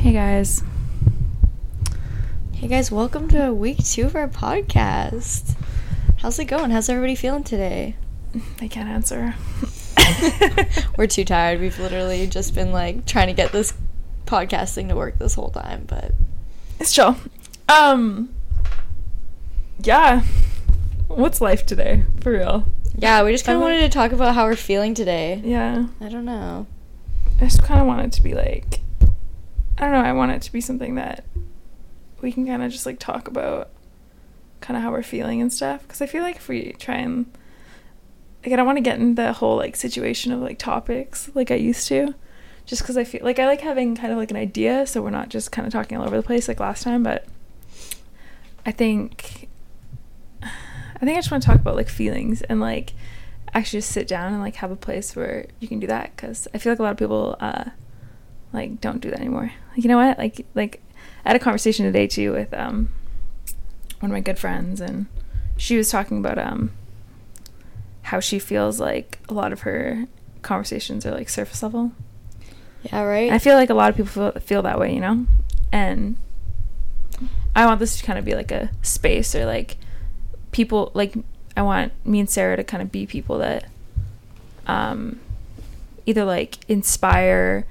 Hey guys. Hey guys, welcome to week two of our podcast. How's it going? How's everybody feeling today? I can't answer. We're too tired. We've literally just been like trying to get this podcast thing to work this whole time, but It's chill. Um Yeah. What's life today? For real. yeah, we just kind of I'm like- wanted to talk about how we're feeling today. Yeah. I don't know. I just kind of wanted to be like I don't know, I want it to be something that we can kind of just like talk about kind of how we're feeling and stuff cuz I feel like if we try and like I don't want to get in the whole like situation of like topics like I used to just cuz I feel like I like having kind of like an idea so we're not just kind of talking all over the place like last time but I think I think I just want to talk about like feelings and like actually just sit down and like have a place where you can do that because I feel like a lot of people uh like don't do that anymore. You know what? Like like I had a conversation today too with um one of my good friends and she was talking about um how she feels like a lot of her conversations are like surface level. Yeah, right? And I feel like a lot of people feel, feel that way, you know? And I want this to kind of be like a space or like people like I want me and Sarah to kind of be people that um either like inspire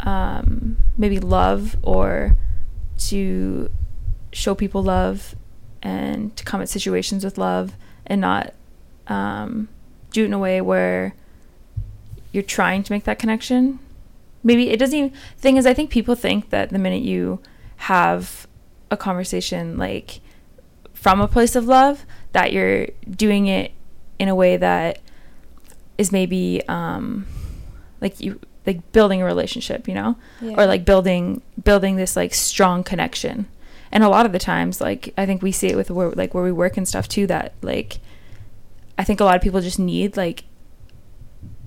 um maybe love or to show people love and to come at situations with love and not um do it in a way where you're trying to make that connection. Maybe it doesn't even thing is i think people think that the minute you have a conversation like from a place of love that you're doing it in a way that is maybe um like you like building a relationship you know Yeah. or like building building this like strong connection and a lot of the times like i think we see it with where like where we work and stuff too that like i think a lot of people just need like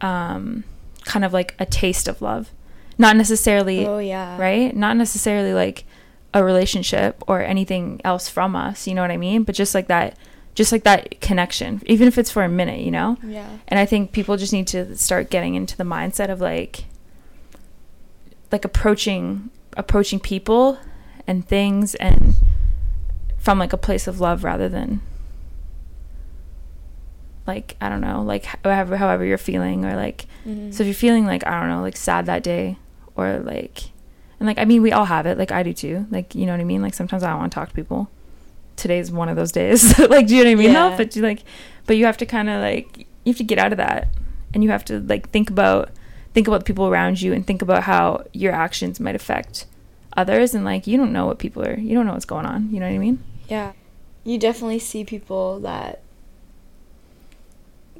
um kind of like a taste of love not necessarily Oh, yeah. right not necessarily like a relationship or anything else from us you know what i mean but just like that just like that connection even if it's for a minute you know Yeah. and I think people just need to start getting into the mindset of like like approaching approaching people and things and from like a place of love rather than like I don't know, like however however you're feeling or like Mhm. so if you're feeling like I don't know, like sad that day or like and like I mean we all have it, like I do too. Like you know what I mean? Like sometimes I don't want to talk to people. Today's one of those days. like do you know what I mean? Yeah. though? But you like but you have to kind of like you have to get out of that and you have to like think about think about the people around you and think about how your actions might affect others and like you don't know what people are you don't know what's going on you know what i mean Yeah. You definitely see people that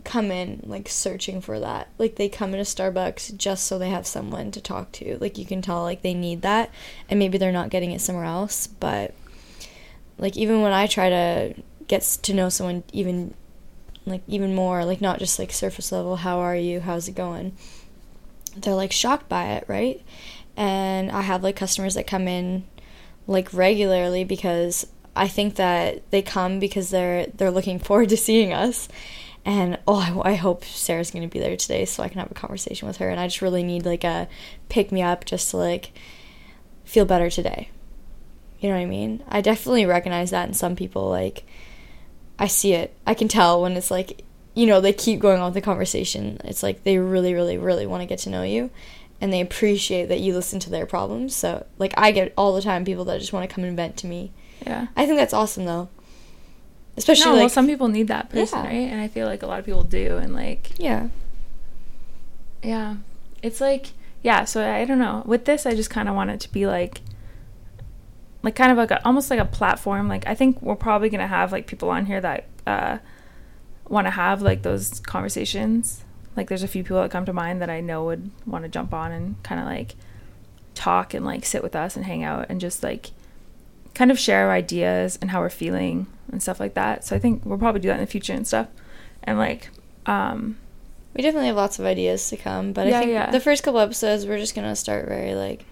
come in like searching for that. Like they come into Starbucks just so they have someone to talk to. Like you can tell like they need that and maybe they're not getting it somewhere else, but like even when I try to get to know someone even like even more, like not just like surface level, how are you? How's it going? They're like shocked by it, right? And I have like customers that come in like regularly because I think that they come because they're they're looking forward to seeing us. And oh, I, I hope Sarah's going to be there today so I can have a conversation with her. And I just really need like a pick me up just to like feel better today. You know what I mean? I definitely recognize that in some people. Like, I see it. I can tell when it's like, you know, they keep going on with the conversation. It's like they really, really, really want to get to know you and they appreciate that you listen to their problems. So, like, I get all the time people that just want to come and vent to me. yeah I think that's awesome, though. Especially, no, like, well some people need that person Yeah. right and i feel like a lot of people do and like yeah. yeah it's like yeah so i don't know with this i just kind of want it to be like like kind of like a, almost like a platform like i think we're probably gonna have like people on here that uh want to have like those conversations like there's a few people that come to mind that i know would want to jump on and kind of like talk and like sit with us and hang out and just like kind of share our ideas and how we're feeling and stuff like that so i think we'll probably do that in the future and stuff and like um We definitely have lots of ideas to come, but Yeah, I think yeah. the first couple episodes, we're just going to start very, like,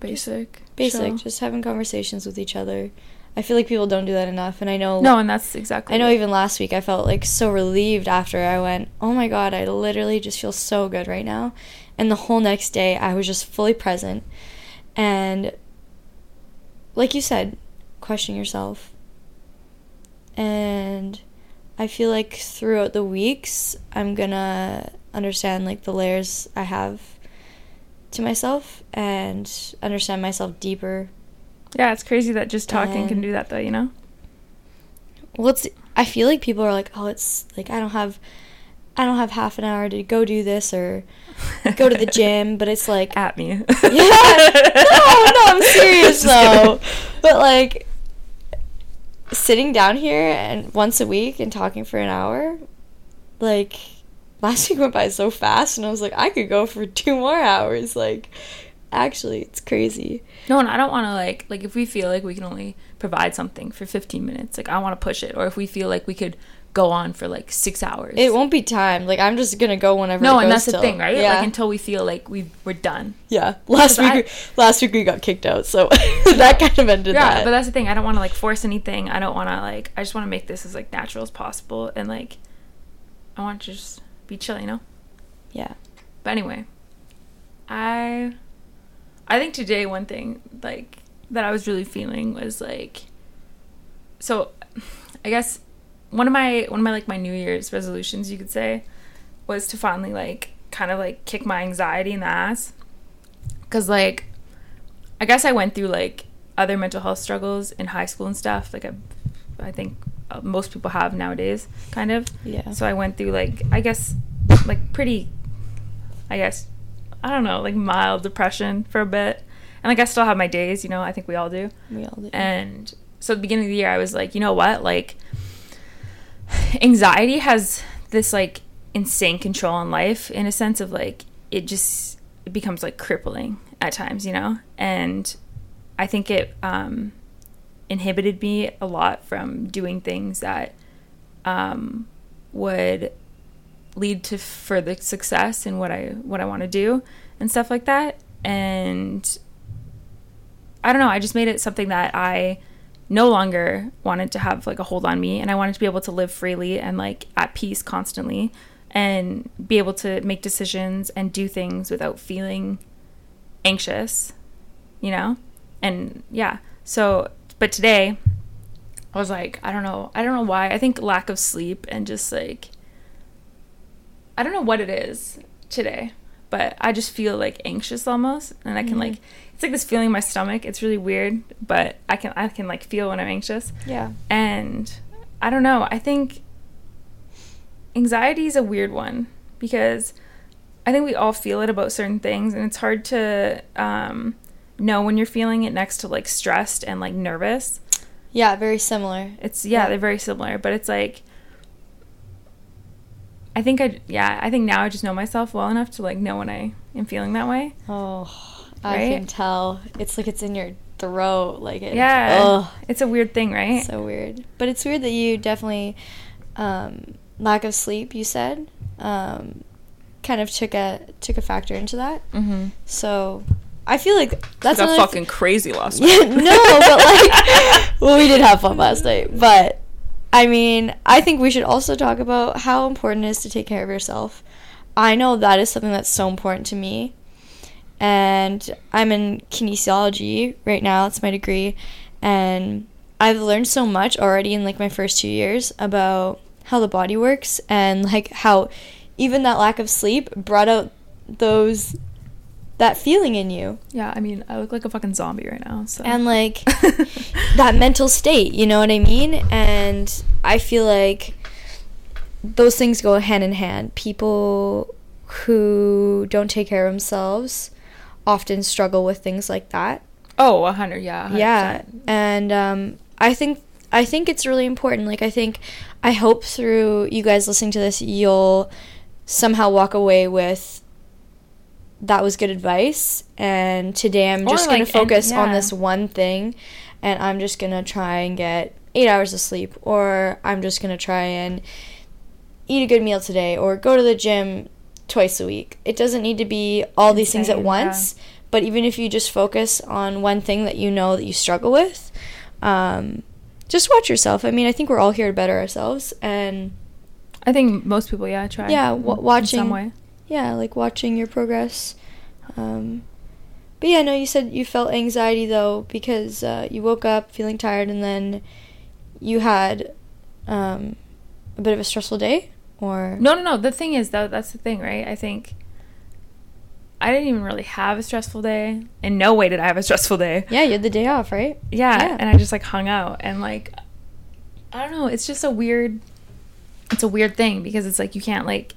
basic basic, chill. just having conversations with each other. I feel like people don't do that enough, and I know. No, and that's exactly. I know it. even last week I felt like so relieved after I went, oh my god, I literally just feel so good right now. And the whole next day I was just fully present. And like you said, question yourself. And I feel like throughout the weeks, I'm gonna understand like the layers I have to myself and understand myself deeper. Yeah, it's crazy that just talking And- can do that though, you know? Well, it's I feel like people are like, "Oh, it's like I don't have I don't have half an hour to go do this or go to the gym," but it's like At me. Yeah. No, no, I'm serious though. But like sitting down here and once a week and talking for an hour, like last week went by so fast and I was like, I could go for two more hours. Like actually it's crazy. No, and I don't want to like like if we feel like we can only provide something for 15 minutes, like I want to push it. Or if we feel like we could go on for like six hours. It won't be time. Like I'm just gonna go whenever. no, it and that's the thing, right? Yeah. Like until we feel like we we're done. yeah. Last week, I- last week we got kicked out, so that kind of ended yeah, that. but that's the thing. I don't want to like force anything. I don't want to like. I just want to make this as like natural as possible, and like, I want to just be chill, you know. yeah. But anyway, I I think today one thing like that I was really feeling was like so I guess one of my one of my like my New Year's resolutions you could say was to finally like kind of like kick my anxiety in the ass cuz like I guess I went through like other mental health struggles in high school and stuff like I I think uh, most people have nowadays kind of Yeah. so I went through like I guess like pretty I guess I don't know, like mild depression for a bit. And like I still have my days, you know, I think we all do. we all do. And so at the beginning of the year I was like, you know what? Like anxiety has this like insane control on life in a sense of like it just it becomes like crippling at times, you know? And I think it um inhibited me a lot from doing things that um would lead to further success in what I what I want to do and stuff like that. And I don't know, I just made it something that I no longer wanted to have like a hold on me and I wanted to be able to live freely and like at peace constantly and be able to make decisions and do things without feeling anxious, you know? And yeah. So, but today I was like, I don't know. I don't know why. I think lack of sleep and just like I don't know what it is today, but I just feel like anxious almost, and I can Mhm. like it's like this feeling in my stomach. It's really weird, but I can I can like feel when I'm anxious, yeah. and I don't know. I think anxiety is a weird one because I think we all feel it about certain things, and it's hard to um, know when you're feeling it next to like stressed and like nervous. Yeah, very similar. It's yeah, Yeah. they're very similar, but it's like I think I yeah, I think now I just know myself well enough to like know when I am feeling that way. Oh, I can tell. It's like it's in your throat. Like it. Yeah. Ugh. It's a weird thing, right? So weird. But it's weird that you definitely um, lack of sleep. You said um, kind of took a took a factor into that. mhm. So I feel like that's got another fucking crazy last Yeah, night. no, but like, well, we did have fun last night. But I mean, I think we should also talk about how important it is to take care of yourself. I know that is something that's so important to me. And I'm in kinesiology right now, it's my degree. And I've learned so much already in like my first two years about how the body works and like how even that lack of sleep brought out those that feeling in you. Yeah, I mean, I look like a fucking zombie right now. So. And like that mental state you know what i mean? And i feel like those things go hand in hand. People who don't take care of themselves often struggle with things like that. Oh, a hundred, yeah, 100%. yeah and um, i think i think it's really important. Like i think i hope through you guys listening to this you'll somehow walk away with that was good advice and today i'm just going like, to and- focus on this one thing and i'm just going to try and get eight hours of sleep or i'm just going to try and eat a good meal today or go to the gym twice a week it doesn't need to be all these things at once but even if you just focus on one thing that you know that you struggle with um, just watch yourself i mean i think we're all here to better ourselves and I think most people, yeah, try. Yeah, in watching- some way. Yeah like watching your progress um, but yeah, no, you said you felt anxiety though because uh, you woke up feeling tired and then you had um, a bit of a stressful day, or No, no, no. The thing is, though, that's the thing, right? I think I didn't even really have a stressful day. In no way did I have a stressful day. yeah, you had the day off, right? Yeah, Yeah. and I just like hung out and like I don't know, it's just a weird it's a weird thing because it's like you can't like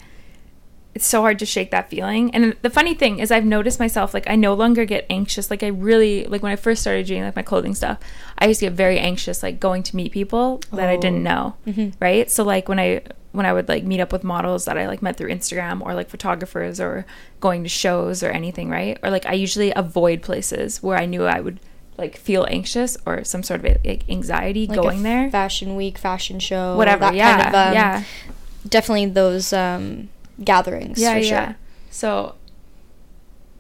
it's so hard to shake that feeling. And the funny thing is I've noticed myself like I no longer get anxious. Like I really like when I first started doing like my clothing stuff, I used to get very anxious like going to meet people that I didn't Oh. know. Mhm. Right? So like when I when I would like meet up with models that I like met through Instagram or like photographers or going to shows or anything, right? Or like I usually avoid places where I knew I would like feel anxious or some sort of like anxiety Like going there. fashion week, fashion show, Whatever, That yeah, kind of, um, yeah. definitely those um, gatherings. yeah, for yeah. Sure. So,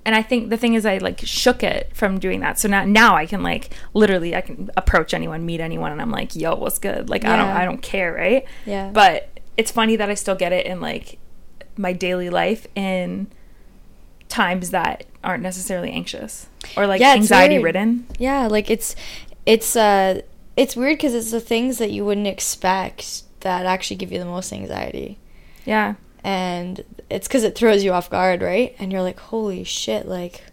and I think the thing is, I like shook it from doing that. So now, now I can like literally, I can approach anyone, meet anyone, and I'm like, "Yo, what's good?" Like I don't, I don't care, right? Yeah. But it's funny that I still get it in like my daily life in times that aren't necessarily anxious or like Yeah, anxiety weird. ridden. Yeah, like it's it's uh it's weird because it's the things that you wouldn't expect that actually give you the most anxiety, Yeah. And it's because it throws you off guard, right? And you're like, holy shit, like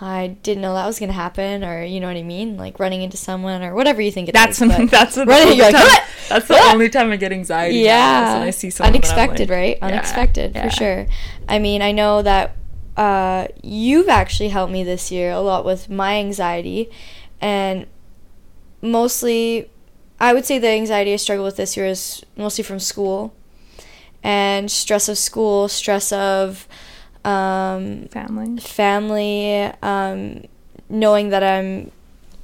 I didn't know that was gonna happen, or you know what I mean, like running into someone or whatever you think it That's is, when, that's when running, the you're only like, time, "What? that's the What?" only time I get anxiety. yeah when I see someone. unexpected like- right Yeah, unexpected yeah. for sure i mean i know that uh, you've actually helped me this year a lot with my anxiety and mostly i would say the anxiety i struggle with this year is mostly from school and stress of school stress of um, Family. family, um, knowing that I'm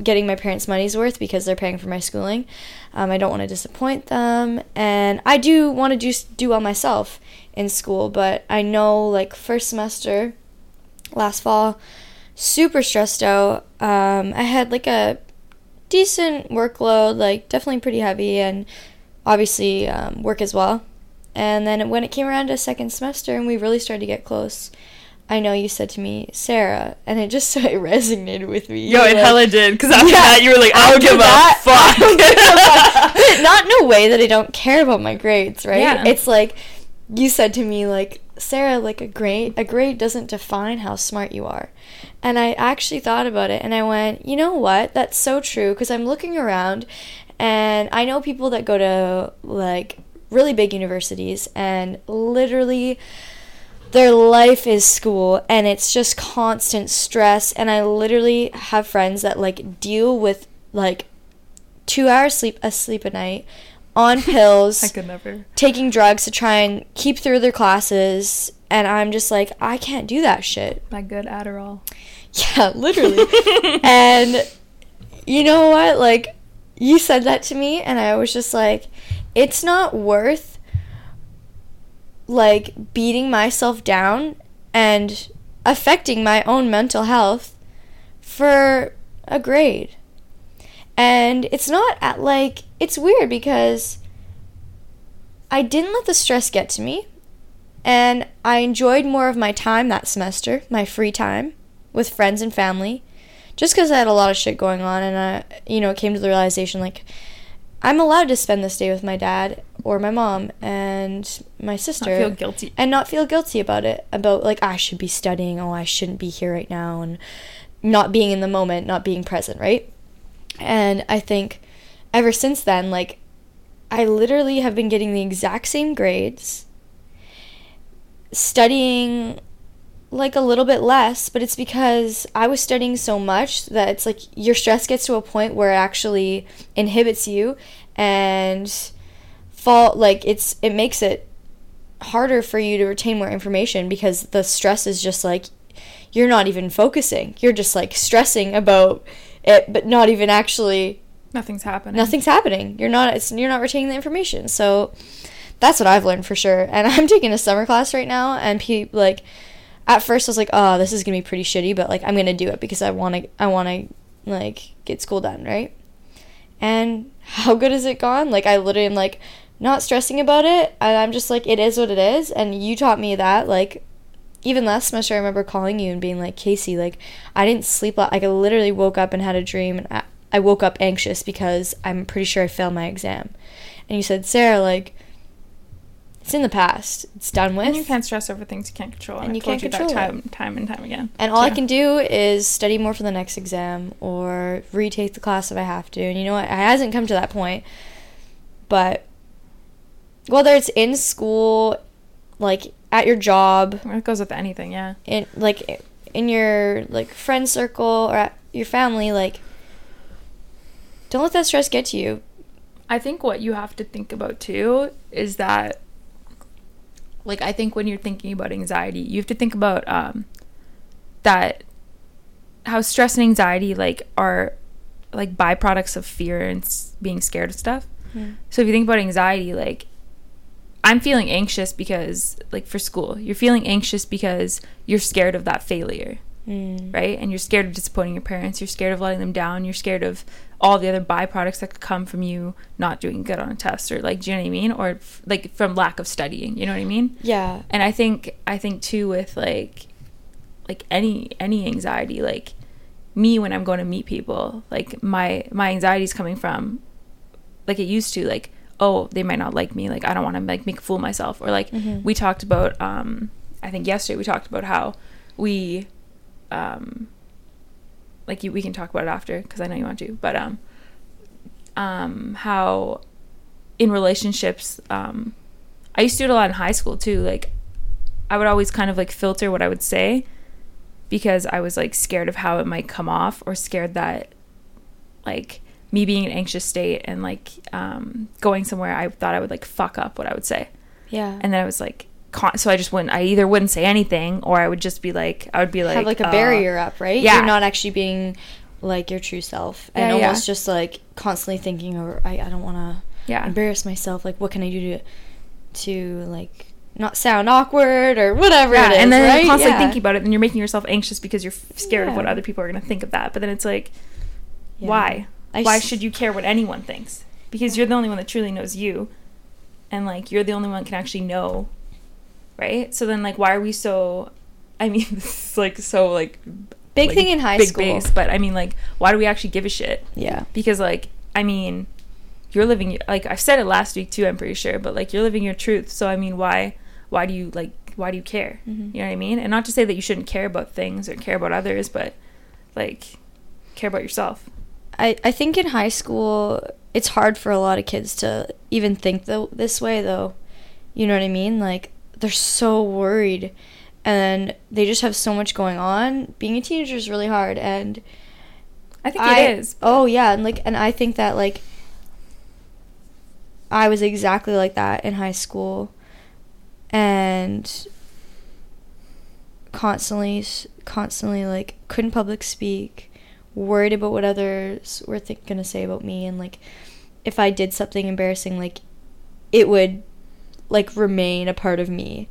getting my parents' money's worth because they're paying for my schooling. Um, I don't want to disappoint them, and I do want to do do well myself in school. But I know, like first semester, last fall, super stressed out. Um, I had like a decent workload, like definitely pretty heavy, and obviously um, work as well. And then when it came around to second semester and we really started to get close, I know you said to me, Sarah, and it just so it resonated with me. Yo, it like- hella did. Because after Yeah, that, you were like, I don't after give that, I don't give a a fuck. fuck. Not in a way that I don't care about my grades, right? Yeah. It's like you said to me, like Sarah, like a grade, a grade doesn't define how smart you are. And I actually thought about it, and I went, you know what? That's so true. Because I'm looking around, and I know people that go to like really big universities, and literally their life is school and it's just constant stress. And i literally have friends that like deal with like two hours sleep asleep a night on pills I could never. taking drugs to try and keep through their classes. And i'm just like i can't do that shit. My good Adderall. yeah literally. And you know what? Like you said that to me and i was just like it's not worth like beating myself down and affecting my own mental health for a grade. And it's not at like it's weird because i didn't let the stress get to me and i enjoyed more of my time that semester my free time with friends and family just because i had a lot of shit going on and i you know came to the realization like i'm allowed to spend this day with my dad or my mom and my sister I feel guilty. and not feel guilty about it about like i should be studying oh i shouldn't be here right now and not being in the moment not being present right and i think ever since then like i literally have been getting the exact same grades studying like a little bit less but it's because i was studying so much that it's like your stress gets to a point where it actually inhibits you and fall like it's it makes it harder for you to retain more information because the stress is just like you're not even focusing. You're just like stressing about it but not even actually Nothing's happening. nothing's happening. You're not it's you're not retaining the information. So that's what I've learned for sure. And I'm taking a summer class right now and pe- like at first I was like, "Oh, this is to be pretty shitty, but like I'm to do it because I want to I want to like get school done, right?" And how good has it gone? Like I literally am like not stressing about it. And I'm just like it is what it is and you taught me that like even last semester, I remember calling you and being like, Casey, like, I didn't sleep. Like, I literally woke up and had a dream, and I, I woke up anxious because I'm pretty sure I failed my exam. And you said, Sarah, like, it's in the past. It's done with. And you can't stress over things you can't control. And I've you can't that control it. time, time and time again. And all I can do is study more for the next exam or retake the class if I have to. And you know what? It hasn't come to that point. But whether it's in school, like at your job, It goes with anything, yeah. in like in your like friend circle or at your family, like don't let that stress get to you. I think what you have to think about too is that, like, I think when you're thinking about anxiety, you have to think about um, that how stress and anxiety like are like byproducts of fear and s- being scared of stuff. So if you think about anxiety, like I'm feeling anxious because like for school, you're feeling anxious because you're scared of that failure Mm. right? And you're scared of disappointing your parents. You're scared of letting them down. You're scared of all the other byproducts that could come from you not doing good on a test, or like, do you know what I mean? Or f- like from lack of studying. You know what I mean? Yeah. And I think I think too with like like any any anxiety, like me when I'm going to meet people, like my my anxiety is coming from like it used to like oh they might not like me like I don't want to like make a fool of myself or like Mhm. we talked about um I think yesterday we talked about how we um like you, we can talk about it after because I know you want to but um um how in relationships um I used to do it a lot in high school too like I would always kind of like filter what I would say because I was like scared of how it might come off or scared that like me being in an anxious state and like um going somewhere I thought I would like fuck up what I would say Yeah. and then I was like con- so I just wouldn't I either wouldn't say anything or I would just be like I would be like have like a uh, barrier up, right? yeah. You're not actually being like your true self. And Yeah, yeah. almost just like constantly thinking over I, I don't wanna yeah embarrass myself. Like what can I do to to like not sound awkward or whatever yeah it is. and then right? you're constantly Yeah. thinking about it and you're making yourself anxious because you're f- scared of what other people are going to think of that but then it's like Yeah. why I why s- should you care what anyone thinks because you're the only one that truly knows you and like you're the only one can actually know right? So then like why are we so i mean this is like so like Big like, thing in high big school. base but i mean like why do we actually give a shit? Yeah. because like i mean you're living like i said it last week too i'm pretty sure but like you're living your truth so i mean why why do you like why do you care? Mhm. you know what i mean? And not to say that you shouldn't care about things or care about others but like care about yourself. I, I think in high school it's hard for a lot of kids to even think the, this way though. You know what i mean? Like they're so worried and they just have so much going on. Being a teenager is really hard and i think I- it is oh yeah and like and i think that like i was exactly like that in high school and constantly constantly like couldn't public speak worried about what others were th- gonna say about me and like if i did something embarrassing like it would like remain a part of me.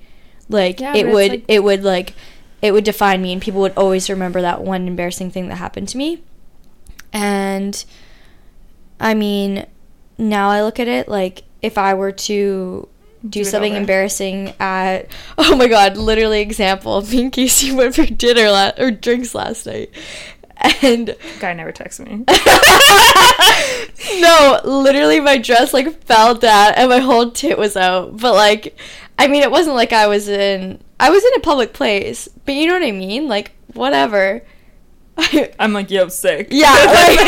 Like Yeah, it would like- it would like it would define me and people would always remember that one embarrassing thing that happened to me. And i mean now i look at it like if i were to do, Do something embarrassing at oh my god literally example me and casey went for dinner la- or drinks last night and guy never texts me. No literally my dress like fell down and my whole tit was out. But like i mean it wasn't like i was in i was in a public place but you know what i mean? Like whatever. I'm like yo sick. Yeah like,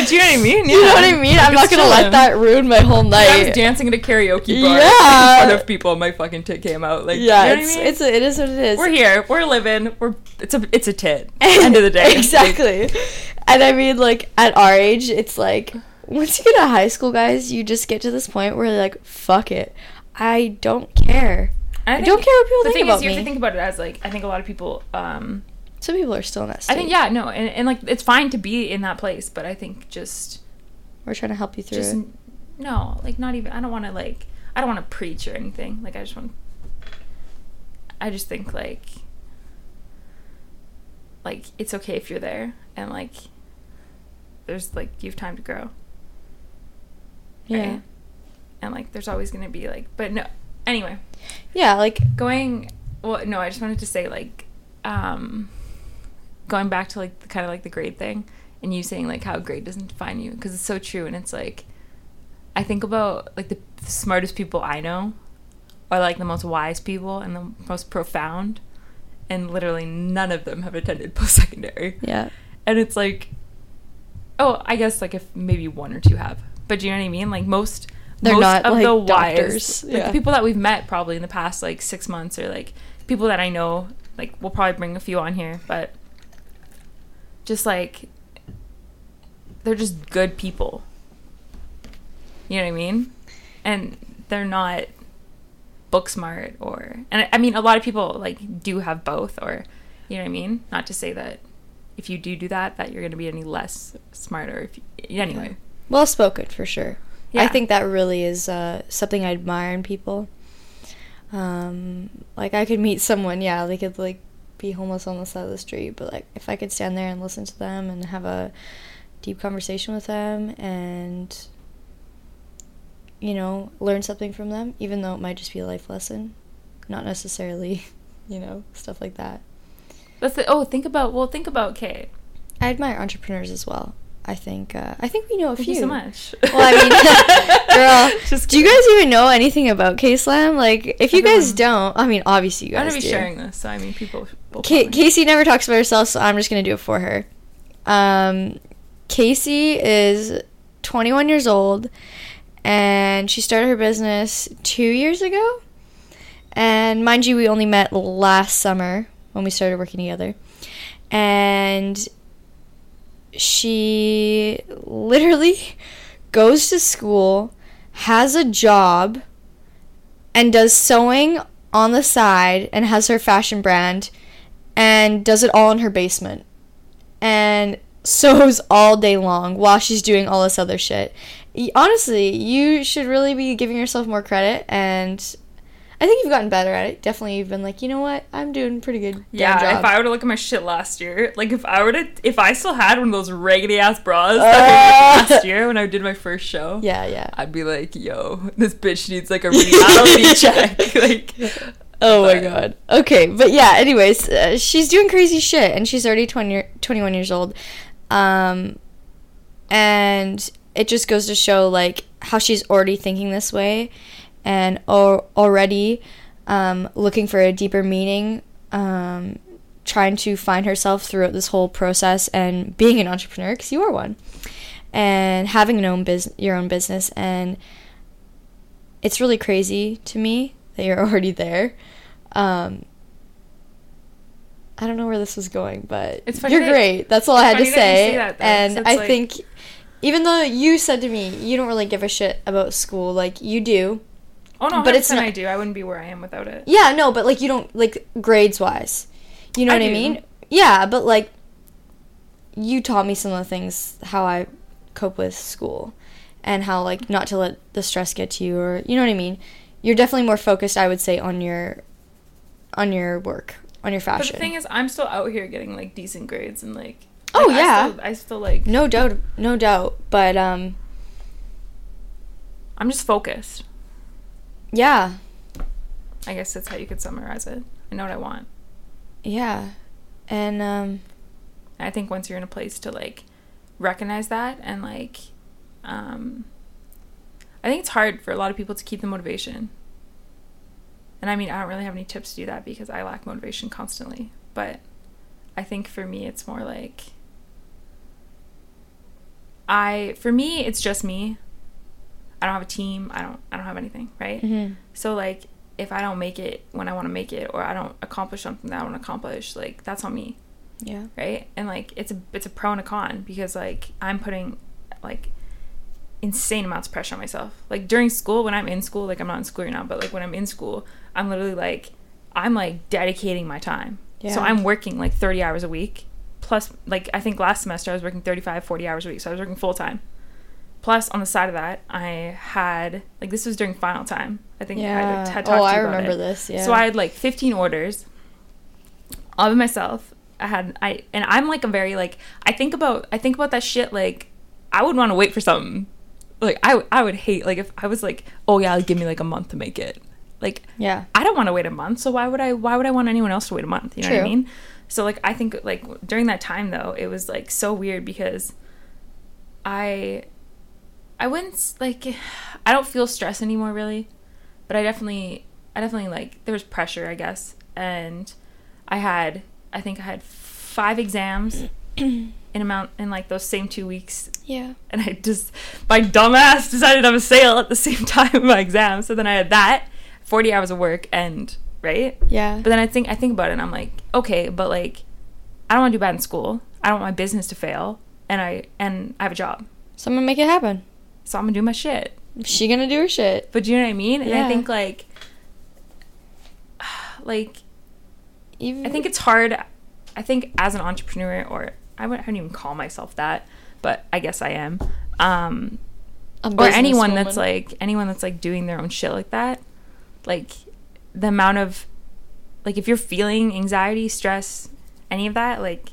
but you know what i mean you know what i mean Like, i'm not gonna let that ruin my whole I was night dancing at a karaoke bar Yeah. in front of people. and My fucking tit came out. Like, yeah you know what it's I mean? it's it is what it is we're here. We're living. We're it's a it's a tit. End of the day. Like, exactly and i mean like at our age it's like once you get to high school guys you just get to this point where like fuck it i don't care and I don't care what people the think thing about is, you have to think about it as like I think a lot of people. um some people are still in that state I think yeah, no, and, and like it's fine to be in that place, but I think just we're trying to help you through just it no, like not even. I don't want to like I don't want to preach or anything. Like I just want. I just think like like it's okay if you're there and like there's like you have time to grow. yeah right? And like there's always gonna be like but no anyway. yeah like Going well, no, I just wanted to say like, um, going back to like the kind of like the grade thing, and you saying like how grade doesn't define you because it's so true, and it's like, I think about like the smartest people I know, are like the most wise people and the most profound, and literally none of them have attended post secondary. Yeah. And it's like, oh, I guess like if maybe one or two have, but do you know what I mean? Like most, They're most not, of like, the wise, doctors. like the people that we've met probably in the past like six months or like people that I know, like we'll probably bring a few on here, but just like they're just good people. You know what I mean? And they're not book smart or and I- I mean a lot of people like do have both or you know what I mean? Not to say that if you do do that that you're going to be any less smarter if you, anyway. Well spoken for sure. Yeah. I think that really is uh, something I admire in people. Um, like I could meet someone, yeah, they could like be homeless on the side of the street, but like if I could stand there and listen to them and have a deep conversation with them and you know learn something from them, even though it might just be a life lesson, not necessarily, you know, stuff like that. That's the, oh, think about well, think about Kate. I admire entrepreneurs as well. I think uh, I think we know a Thank few. you so much. Well, I mean, girl, Just do you guys even know anything about K Slam? Like, if you guys don't, I mean, obviously you guys. I'm gonna be do. sharing this, so I mean, people. Probably- Casey never talks about herself, so I'm just gonna do it for her. Um, Casey is 21 years old, and she started her business two years ago. And mind you, we only met last summer when we started working together, and she literally goes to school, has a job, and does sewing on the side and has her fashion brand and does it all in her basement and sews all day long while she's doing all this other shit. Honestly, you should really be giving yourself more credit and I think you've gotten better at it. Definitely you've been like, you know what? I'm doing pretty good. Yeah, job. if I were to look at my shit last year, like if I were to, if I still had one of those raggedy ass bras Uh. last year when I did my first show, Yeah, yeah. I'd be like, yo, this bitch needs like a reality check. Like, Oh my god. Okay, but yeah, anyways, uh, she's doing crazy shit and she's already 20 21 years old. Um and it just goes to show like how she's already thinking this way and or already um looking for a deeper meaning um trying to find herself throughout this whole process and being an entrepreneur because you are one and having an own bus- your own business and it's really crazy to me that you're already there. Um, I don't know where this was going, but you're great. That's all I had to funny that you say. that, though, and I like- think, even though you said to me you don't really give a shit about school, like you do. Oh no, But but it's not- I do. I wouldn't be where I am without it. Yeah, no, but like you don't like grades wise. You know I what I mean? Yeah, but like you taught me some of the things how I cope with school and how like not to let the stress get to you or you know what I mean? You're definitely more focused I would say on your on your work, on your But fashion. the thing is, I'm still out here getting like decent grades and like. Oh, like, I yeah. still, I still like. no doubt no doubt, but um I'm just focused. Yeah. I guess that's how you could summarize it. I know what I want. Yeah. And um I think once you're in a place to like recognize that and like um I think it's hard for a lot of people to keep the motivation. And I mean, I don't really have any tips to do that because I lack motivation constantly, but I think for me it's more like I for me it's just me. I don't have a team. I don't I don't have anything, right? mhm. So like if I don't make it when I want to make it or I don't accomplish something that I want to accomplish, like that's on me yeah. right and like it's a it's a pro and a con because like i'm putting like insane amounts of pressure on myself like during school when i'm in school like i'm not in school right now but like when i'm in school i'm literally like i'm like dedicating my time Yeah. so i'm working like 30 hours a week plus like i think last semester i was working 35 40 hours a week so i was working full time plus on the side of that i had like this was during final time i think I Yeah. like, had Oh, talked to I remember it. this, yeah. so i had like 15 orders all by myself. I had I and I'm like a very like I think about I think about that shit like I would want to wait for something. Like I I would hate like if I was like oh yeah give me like a month to make it. Like Yeah. I don't want to wait a month, so why would I why would I want anyone else to wait a month? You know what I mean? So like I think like during that time though, it was like so weird because I I wouldn't like I don't feel stress anymore really, but I definitely I definitely like there was pressure, I guess. And I had I think I had 5 exams in amount in like those same 2 weeks Yeah. and I just my dumbass decided to have a sale at the same time my exam. So then I had that, forty hours of work, and right. Yeah. But then I think I think about it, and I'm like, okay, but like, I don't want to do bad in school. I don't want my business to fail, and I and I have a job, so I'm gonna make it happen. So I'm gonna do my shit. She gonna do her shit. But do you know what I mean? And I think like, like Even I think it's hard. I think as an entrepreneur, or I wouldn't, I wouldn't even call myself that, but I guess I am. Um, or anyone that's like anyone that's like doing their own shit like that like the amount of like if you're feeling anxiety stress any of that like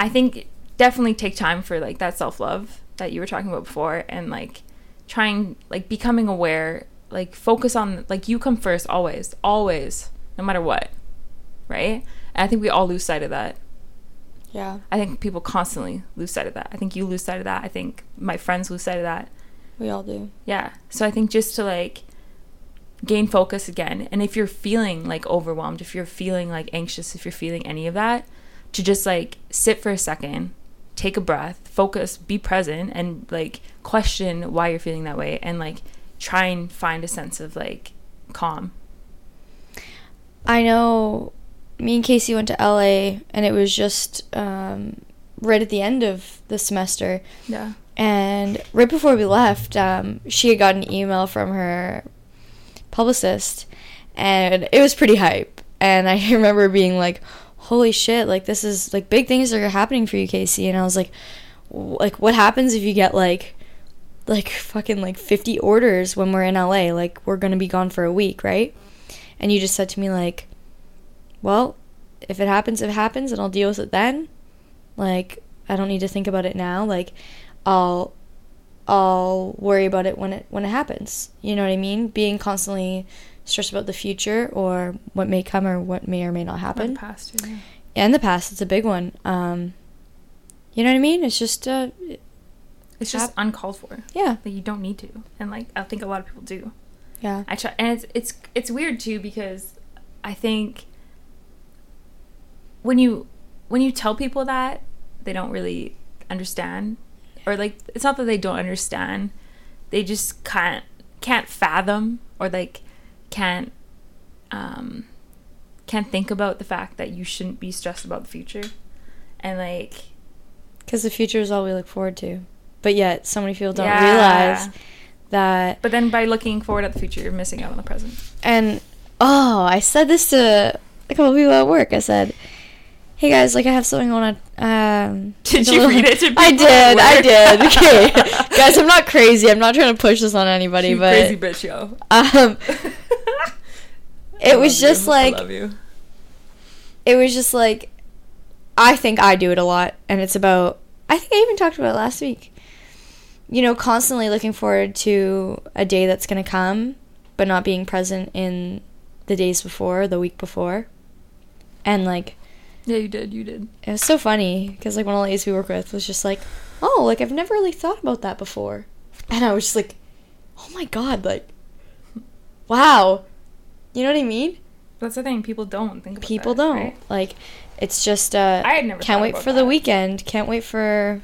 i think definitely take time for like that self-love that you were talking about before and like trying like becoming aware like focus on like you come first always always no matter what right and i think we all lose sight of that Yeah. i think people constantly lose sight of that i think you lose sight of that i think my friends lose sight of that We all do. yeah. So I think just to like gain focus again, and if you're feeling like overwhelmed, if you're feeling like anxious, if you're feeling any of that, to just like sit for a second, take a breath, focus, be present, and like question why you're feeling that way, and like try and find a sense of like calm. I know me and Casey went to LA and it was just um, right at the end of the semester. Yeah. And right before we left, um, she had got an email from her publicist and it was pretty hype. And I remember being like, holy shit, like this is like big things are happening for you, Casey. And I was like, like what happens if you get like like fucking like 50 orders when we're in LA? Like we're going to be gone for a week, right? And you just said to me like, well, if it happens, it happens and I'll deal with it then. Like I don't need to think about it now. Like I'll I'll worry about it when it when it happens. You know what I mean? Being constantly stressed about the future or what may come or what may or may not happen. the past. Yeah. And the past, it's a big one. Um, you know what I mean? It's just uh, It's just Hap- uncalled for. yeah, Like you don't need to, and like I think a lot of people do. yeah, I try, and it's it's it's weird too because I think when you when you tell people that they don't really understand, or like it's not that they don't understand, they just can't can't fathom or like can't um can't think about the fact that you shouldn't be stressed about the future, and like because the future is all we look forward to. But yet, so many people don't Yeah. realize that. But then by looking forward at the future, you're missing out on the present. And oh, I said this to a couple people at work. I said, "Hey guys, like I have something I want to." Um, Did you little- read it to I did. I did. Okay, guys, I'm not crazy. I'm not trying to push this on anybody, You but crazy bitch, yo. um, I it was just you. like I love you. it was just like I think I do it a lot and it's about I think I even talked about it last week. You know, constantly looking forward to a day that's going to come but not being present in the days before, the week before. And like Yeah, you did. You did. it was so funny because like one of the ladies we work with was just like, "Oh, like I've never really thought about that before," and I was just like, "Oh my god, like, wow," you know what I mean? That's the thing. People don't think about People that, don't right? like. It's just uh, I had never can't wait for the weekend. Can't wait for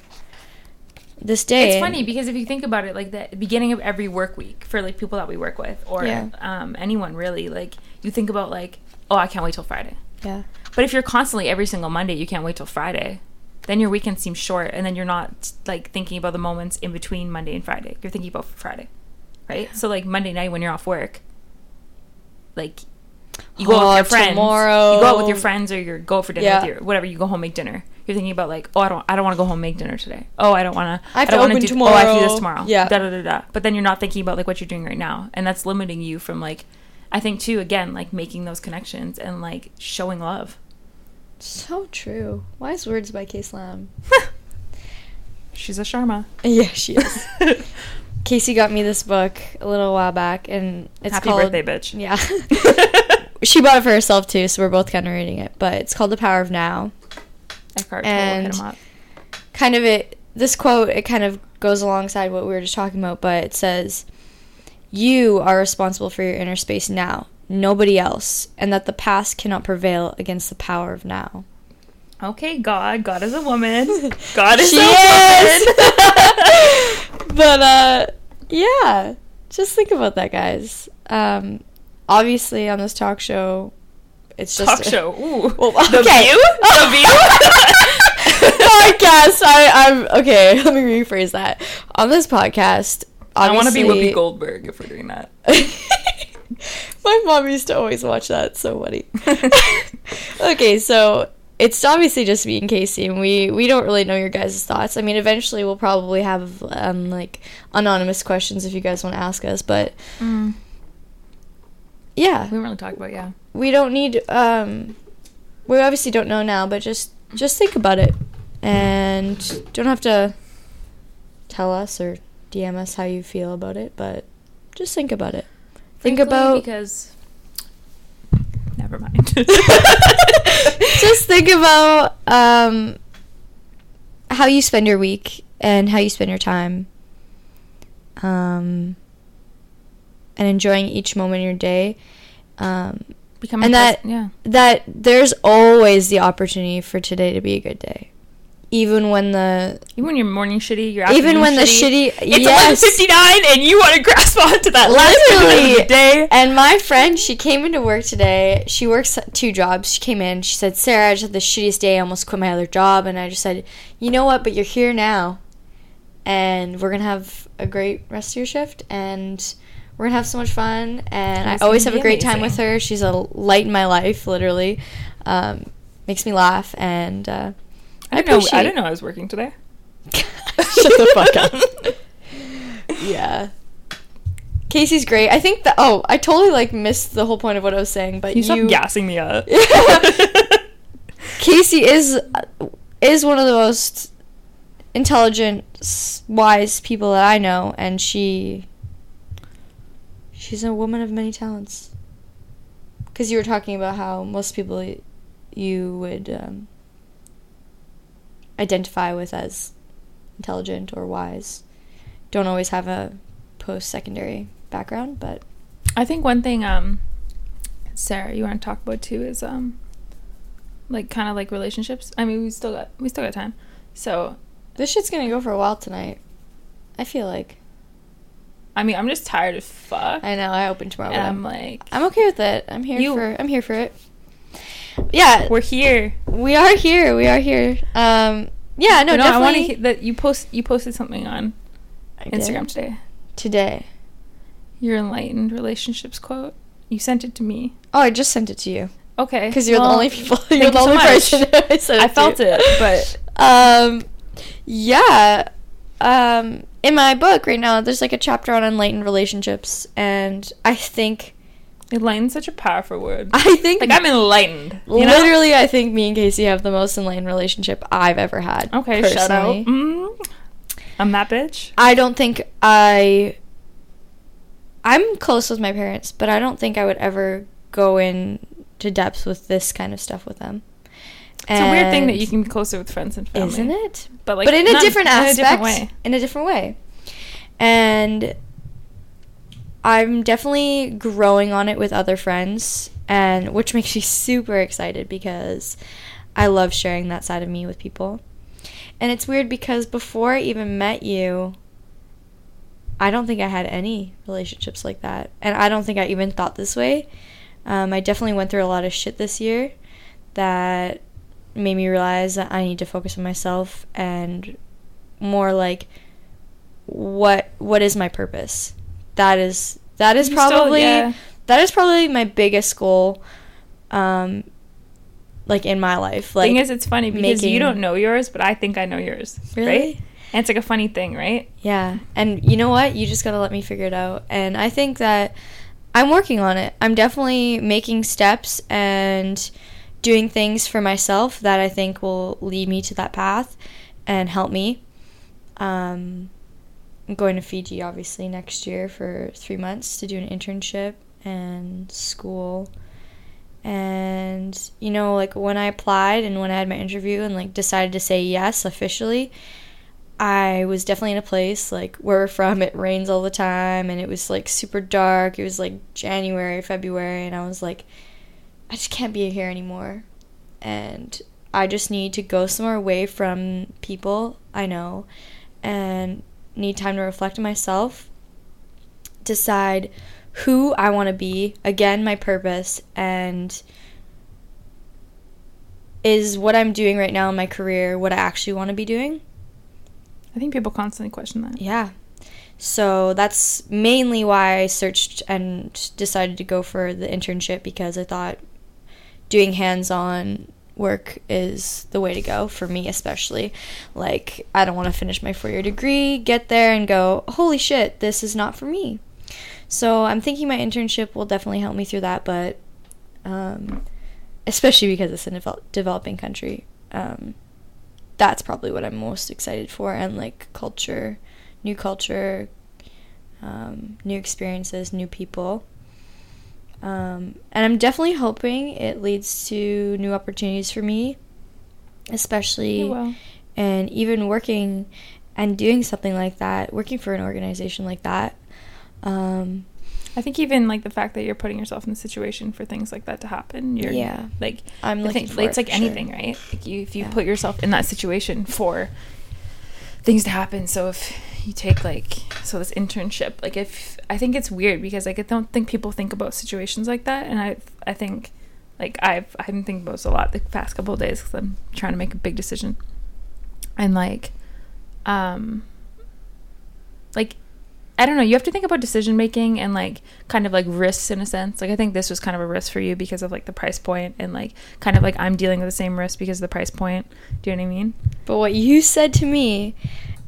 this day. It's funny because if you think about it, like the beginning of every work week for like people that we work with or Yeah. um, anyone really, like you think about like, oh, I can't wait till Friday. yeah, But if you're constantly every single Monday, you can't wait till Friday. Then your weekend seems short, and then you're not like thinking about the moments in between Monday and Friday. You're thinking about Friday, right? So like Monday night when you're off work, like you go out Oh, with your friends, tomorrow. you go out with your friends, or you go for dinner Yeah. with your whatever. You go home make dinner. You're thinking about like, oh, I don't, I don't want to go home make dinner today. Oh, I don't want to. I have don't to open do, Oh, I have to do this tomorrow. tomorrow. Yeah. Da da da da. But then you're not thinking about like what you're doing right now, and that's limiting you from like, I think too again like making those connections and like showing love. so true. Wise words by K Slam. She's a Sharma. Yeah, she is. Casey got me this book a little while back, and it's Happy called birthday, bitch. Yeah. she bought it for herself too, so we're both kind of reading it. But it's called The Power of Now. Eckhart Tolle, hit And- him up. Kind of it. This quote it kind of goes alongside what we were just talking about, but it says, "You are responsible for your inner space now, nobody else, and that the past cannot prevail against the power of now." Okay, God. God is a woman. God is She a is. woman. but uh, yeah, just think about that, guys. Um, obviously, on this talk show, it's just Talk show. Ooh. Well, The okay. view? The view? podcast. I, I'm okay. Let me rephrase that. On this podcast, I want to be Whoopi Goldberg if we're doing that. My mom used to always watch that. It's so funny. okay, so it's obviously just me and Casey, and we we don't really know your guys' thoughts. I mean, eventually we'll probably have um like anonymous questions if you guys want to ask us, but Mm. yeah, We didn't really talk about yeah. we don't need um we obviously don't know now but just just think about it and don't have to tell us or dm us how you feel about it but just think about it think about because. Never mind. just think about um how you spend your week and how you spend your time um and enjoying each moment of your day um Become and that yeah. that there's always the opportunity for today to be a good day even when the Even when you're morning shitty, you're even when the shitty. shitty It's yes. 11:59 and you want to grasp onto that last Literally. of the day. and my friend she came into work today. She works two jobs. She came in. She said sarah i just had the shittiest day. I almost quit my other job. And i just said you know what? But you're here now. And we're gonna have a great rest of your shift. And we're gonna have so much fun. And It's i always have a great time with her. She's a light in my life literally. Um, makes me laugh. And uh, I didn't know. I didn't know I was working today. Shut the fuck up. yeah. Casey's great. I think that. Oh, I totally like missed the whole point of what I was saying, but you you. stop gassing me up? Casey is is one of the most intelligent, wise people that I know, and she. She's a woman of many talents. Because you were talking about how most people you would um, identify with as intelligent or wise don't always have a post secondary background, but I think one thing, um, Sarah, you want to talk about too is um, like kind of like relationships. I mean, we still got we still got time, so this shit's gonna go for a while tonight. I feel like. I mean, I'm just tired as fuck, I know. I open tomorrow. and I'm I'm, like, I'm okay with it. I'm here You- for. I'm here for it. Yeah, we're here. we are here. We are here. Um, yeah, no, know, I want definitely. to that you post you posted something on I did. Instagram today. today. Your enlightened relationships quote. You sent it to me. Oh, I just sent it to you Okay, because you're well, the only people. You're the so only much. person I I felt to. it, but Um, yeah. Um, in my book right now, there's like a chapter on enlightened relationships, and I think, enlightened such a powerful word. I think, like I'm enlightened. You know? literally, I think me and Casey have the most enlightened relationship I've ever had. Okay, shout out. Mm, I'm that bitch. I don't think I. I'm close with my parents, but I don't think I would ever go in to depth with this kind of stuff with them. It's a weird thing that you can be closer with friends and family. isn't it? But like, but in a different in a aspect, different way. in a different way. And I'm definitely growing on it with other friends, and which makes me super excited because I love sharing that side of me with people. And it's weird because before I even met you, I don't think I had any relationships like that, and I don't think I even thought this way. Um, I definitely went through a lot of shit this year that made me realize that I need to focus on myself and more like what what is my purpose? That is that is You still- probably yeah. that is probably my biggest goal um like in my life. Like thing is, it's funny because you don't know yours, but I think I know yours. Really? Right? And it's like a funny thing, right? Yeah. And you know what? You just got to let me figure it out. And I think that I'm working on it. I'm definitely making steps and doing things for myself that I think will lead me to that path and help me. Um, I'm going to Fiji obviously next year for three months to do an internship and school. And you know, like when I applied and when I had my interview and like decided to say yes officially, I was definitely in a place like where we're from, it rains all the time and it was like super dark. It was like January, February, and I was like, I just can't be here anymore. And I just need to go somewhere away from people I know and need time to reflect on myself, decide who I want to be, again, my purpose, and is what I'm doing right now in my career what I actually want to be doing? I think people constantly question that. Yeah. So that's mainly why I searched and decided to go for the internship because I thought doing hands on work is the way to go for me especially. Like i don't want to finish my four year degree get there and go holy shit this is not for me. So i'm thinking my internship will definitely help me through that but um, especially because it's a devel- developing country um, that's probably what i'm most excited for and like culture new culture um, new experiences new people um, and I'm definitely hoping it leads to new opportunities for me, especially and even working and doing something like that, working for an organization like that. Um, I think even like the fact that you're putting yourself in the situation for things like that to happen, you're yeah, like I'm looking thing, for it's it like anything, sure. right? Like you, if you Yeah. put yourself in that situation for things to happen. So if you take like so this internship, like if I think it's weird because like I don't think people think about situations like that, and I I think like I've I've been thinking about this a lot the past couple of days because I'm trying to make a big decision, and like, um, like I don't know. You have to think about decision making and like kind of like risks in a sense. Like I think this was kind of a risk for you because of like the price point and like kind of like I'm dealing with the same risk because of the price point. Do you know what I mean? But what you said to me,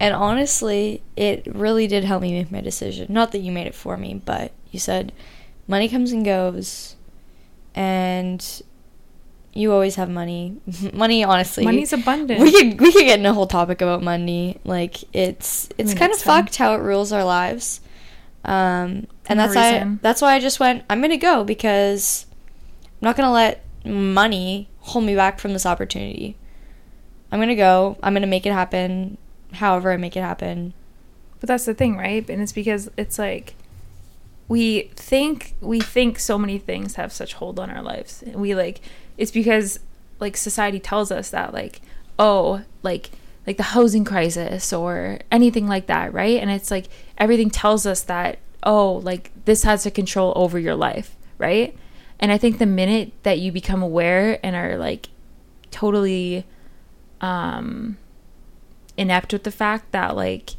and honestly, it really did help me make my decision. Not that you made it for me, but you said money comes and goes, and you always have money. money, honestly, Money's abundant. We could we could get in a whole topic about money. Like it's it's kind of fucked how it rules our lives. Um, and no that's why that's why I just went. I'm gonna go because I'm not gonna let money hold me back from this opportunity. I'm gonna go. I'm gonna make it happen. However, I make it happen. But that's the thing, right? And it's because it's like we think we think so many things have such hold on our lives. And we like it's because like society tells us that like oh, like like the housing crisis or anything like that, right? And it's like everything tells us that oh, like this has a control over your life, right? And I think the minute that you become aware and are like totally um inept with the fact that like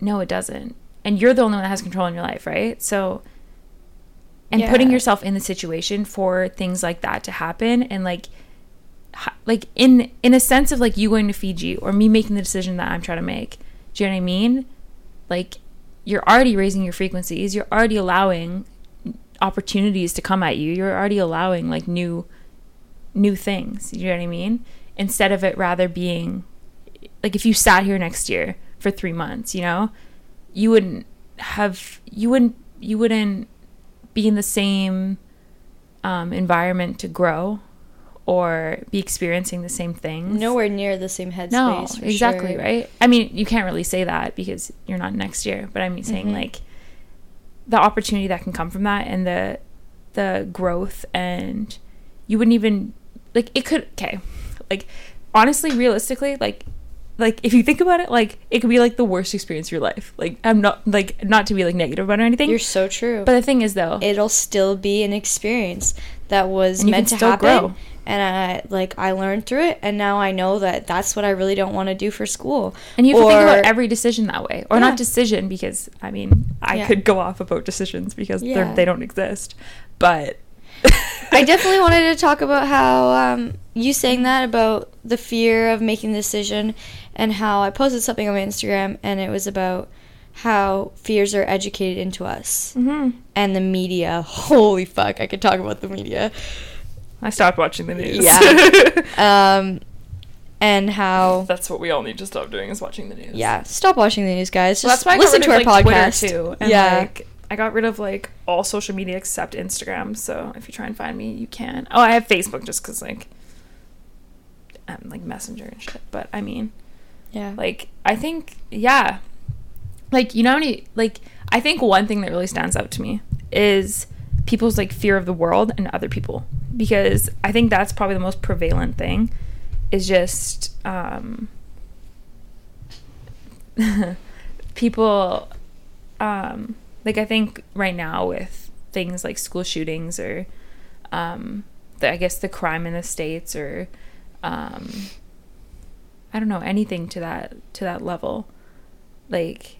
no it doesn't. And you're the only one that has control in your life right? So and putting yourself in the situation for things like that to happen and like like in in a sense of like you going to Fiji or me making the decision that I'm trying to make. Do you know what I mean? Like you're already raising your frequencies. You're already allowing opportunities to come at you. You're already allowing like new new things. You know what I mean? Instead of it rather being like if you sat here next year for three months, you know, you wouldn't have you wouldn't you wouldn't be in the same um, environment to grow or be experiencing the same things. Nowhere near the same headspace. No, exactly sure. right. I mean, you can't really say that because you're not next year, but I mean saying Mhm. like the opportunity that can come from that and the the growth and you wouldn't even like it could okay. Like honestly, realistically, like like if you think about it, like it could be like the worst experience of your life. Like I'm not like not to be like negative about it or anything. You're so true. but the thing is though, it'll still be an experience that was meant to still happen grow. and i like i learned through it and now i know that that's what i really don't want to do for school And you have to think about every decision that way, or Yeah. not decision because I mean I Yeah. could go off about decisions because Yeah. they don't exist, but i definitely wanted to talk about how um, you saying that about the fear of making the decision and how i posted something on my instagram and it was about how fears are educated into us hmm and the media holy fuck i could talk about the media I stopped watching the news. Yeah. um, and how That's what we all need to stop doing is watching the news. yeah, stop watching the news, guys. So Just that's why I listen got to rid our like, podcast Twitter too. And yeah, like I got rid of like all social media except Instagram. So if you try and find me, you can. Oh, I have Facebook just because like I'm like Messenger and shit. But I mean, yeah, like I think yeah, like you know how many like I think one thing that really stands out to me is people's like fear of the world and other people because I think that's probably the most prevalent thing is just um people um like I think right now with things like school shootings or um the, I guess the crime in the states or um I don't know anything to that to that level like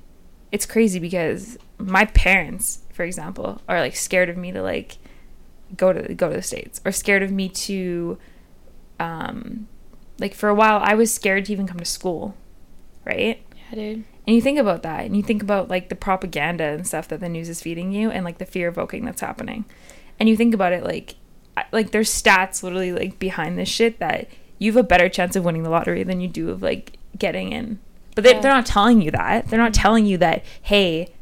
it's crazy because my parents for example are like scared of me to like go to go to the states or scared of me to um like for a while I was scared to even come to school right yeah, dude. And you think about that and you think about like the propaganda and stuff that the news is feeding you and like the fear evoking that's happening. And you think about it like like there's stats literally like behind this shit that you have a better chance of winning the lottery than you do of like getting in. But they, Yeah. they're not telling you that. They're not telling you that hey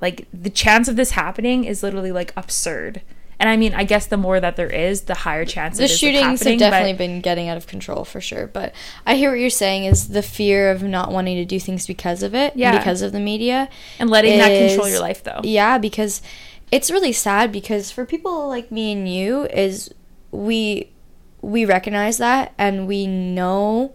like the chance of this happening is literally like absurd. And I mean, I guess the more that there is, the higher chance The is shootings have but- definitely been getting out of control for sure. But I hear what you're saying is the fear of not wanting to do things because of it, Yeah. because of the media. and letting that control your life though. Yeah, because it's really sad because for people like me and you is we we recognize that and we know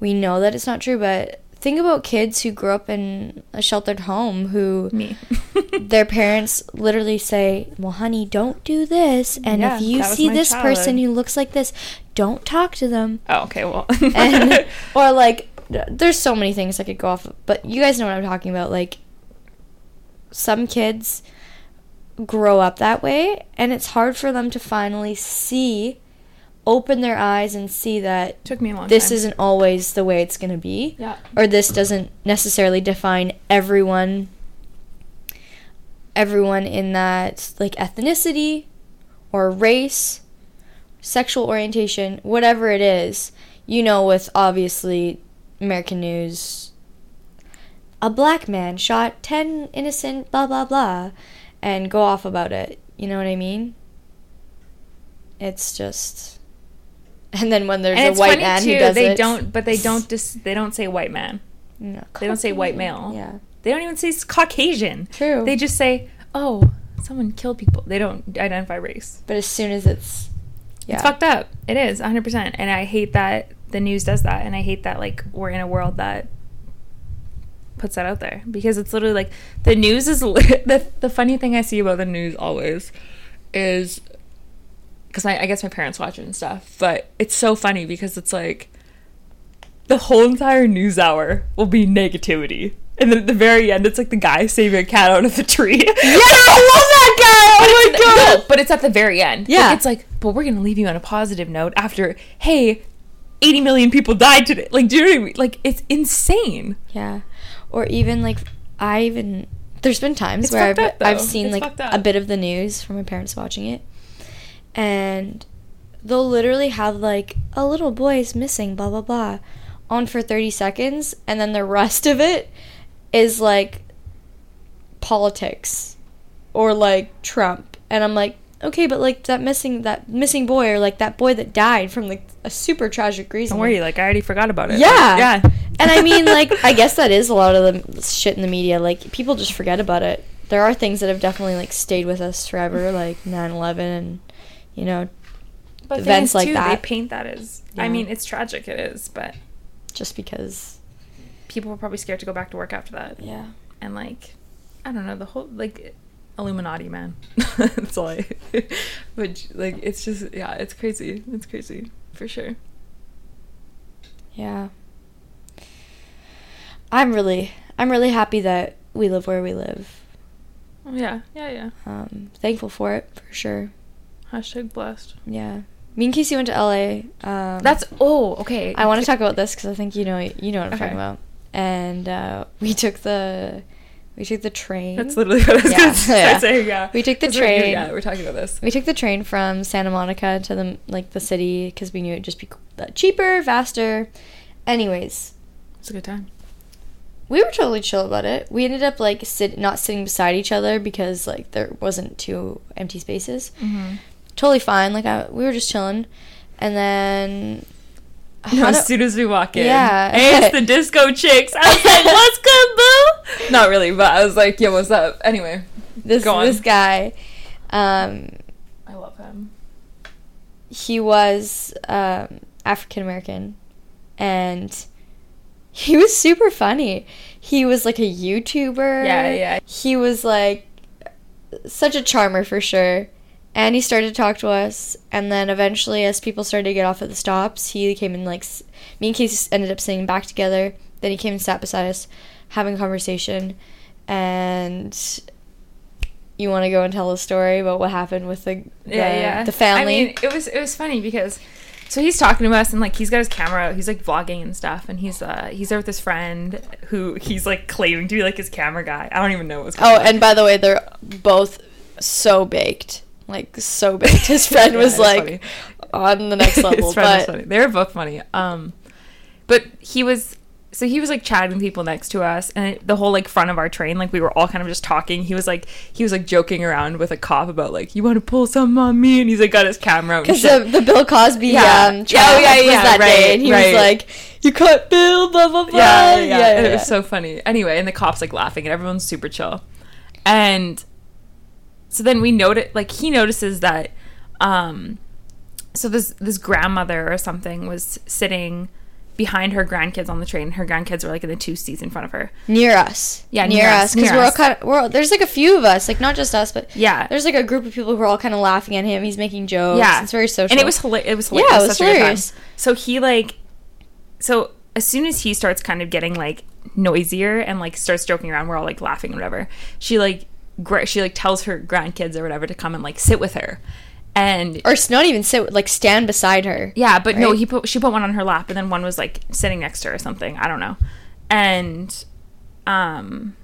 we know that it's not true, but think about kids who grew up in a sheltered home who Me. their parents literally say, "Well, honey, don't do this, and Yeah, if you see this person who looks like this, don't talk to them." oh, okay, well. and or like there's so many things I could go off of, but you guys know what I'm talking about. Like some kids grow up that way, and it's hard for them to finally see, open their eyes, and see that Took me a long this time. isn't always the way it's going to be, Yeah. or this doesn't necessarily define everyone. Everyone in that like ethnicity or race, sexual orientation, whatever it is, you know, with obviously American news, a black man shot 10 innocent, blah, blah, blah, and go off about it. You know what I mean? It's just. And then when there's and a white man too. who does they it. don't, but they don't just. They don't say white man. No, They don't say white male. Yeah. They don't even say Caucasian. True. They just say, "Oh, someone killed people." They don't identify race. But as soon as it's. Yeah. It's fucked up. It is 100. percent And I hate that the news does that, and I hate that like we're in a world that puts that out there because it's literally like the news is li- the the funny thing I see about the news always is because I, I guess my parents watch it and stuff, but it's so funny because it's like the whole entire news hour will be negativity. And then at the very end, it's like the guy saving a cat out of the tree. Yeah, I love that guy! Oh but Oh it's my god! no, but it's at the very end. Yeah. Like, it's like, but we're gonna leave you on a positive note after, hey, 80 million people died today. Like, do you know what I mean? Like, it's insane. Yeah. Or even like I even there's been times It's where I've, up, I've seen It's like a bit of the news from my parents watching it. And they'll literally have like a little boy is missing, blah blah blah, on for 30 seconds and then the rest of it is like politics or like Trump. And I'm like, okay, but like that missing that missing boy or like that boy that died from like a super tragic reason. Don't worry, like, I already forgot about it. Yeah. Like, yeah. And I mean, like, I guess that is a lot of the shit in the media. Like, people just forget about it. There are things that have definitely, like, stayed with us forever, like 9 11 and, you know, But events things, like too, that. They paint that as, I mean, it's tragic, it is, but just because. people were probably scared to go back to work after that. Yeah. And, like, I don't know, the whole, like, Illuminati, man. That's all I, but, like, it's just, yeah, it's crazy. It's crazy, for sure. Yeah. I'm really, I'm really happy that we live where we live. Yeah, yeah, yeah. Um, thankful for it, for sure. Hashtag blessed. Yeah. Me and Casey went to LA. Um, That's, oh, okay. I want to talk about this because I think you know you know what I'm Okay. talking about. And uh, we took the We took the train. That's literally what I was Yeah, gonna start yeah. saying. Yeah, We took the That's what you're- train. Yeah, we're talking about this. We took the train from Santa Monica to the like the city because we knew it'd just be cheaper, faster. Anyways, It's a good time. we were totally chill about it. We ended up like sit not sitting beside each other because like there wasn't two empty spaces. Mm-hmm. Totally fine. Like I, we were just chilling, and then how as soon as we walk in, Yeah. hey, it's the disco chicks. I was like, "What's good, boo?" Not really, but I was like, "Yo, what's up?" Anyway, this this guy, um, I love him. he was um, African American, and he was super funny. He was like a YouTuber. Yeah, yeah. He was like such a charmer for sure. And he started to talk to us, and then eventually, as people started to get off at the stops, he came and like me and Casey ended up sitting back together. Then he came and sat beside us, having a conversation. And you want to go and tell a story about what happened with the the, yeah, yeah. the family? I mean, it was it was funny because so he's talking to us and like he's got his camera out, he's like vlogging and stuff, and he's uh he's there with his friend who he's like claiming to be like his camera guy. I don't even know what's going Oh, on. and by the way, they're both so baked. Like so baked. His friend Yeah, was like funny. on the next level. his friend was but funny. They were both funny. Um, but he was. So he was like chatting with people next to us, and it, the whole like front of our train, like we were all kind of just talking. He was like, he was like joking around with a cop about like, you want to pull something on me, and he's like got his camera because the, the Bill Cosby Yeah. um Yeah, oh, yeah, was yeah, that day, right, and he right. was like, "You cut Bill, blah blah blah." yeah, yeah, yeah. It was so funny. Anyway, and the cops like laughing, and everyone's super chill. And so then we noted, like he notices that, um, so this this grandmother or something was sitting behind her grandkids on the train. Her grandkids were like in the two seats in front of her. near us. Yeah, near, near us us, because we're all kind of we're all, there's like a few of us, like not just us, but Yeah. there's like a group of people who are all kind of laughing at him. He's making jokes. yeah, it's very social, and it was hila- it was hilarious. Yeah, it was Such a good time. hilarious. So he like, so as soon as he starts kind of getting like noisier and like starts joking around, we're all like laughing and whatever. She like she like tells her grandkids or whatever to come and like sit with her, and or not even sit like stand beside her. yeah, but no, he put she put one on her lap, and then one was like sitting next to her or something. I don't know, and um,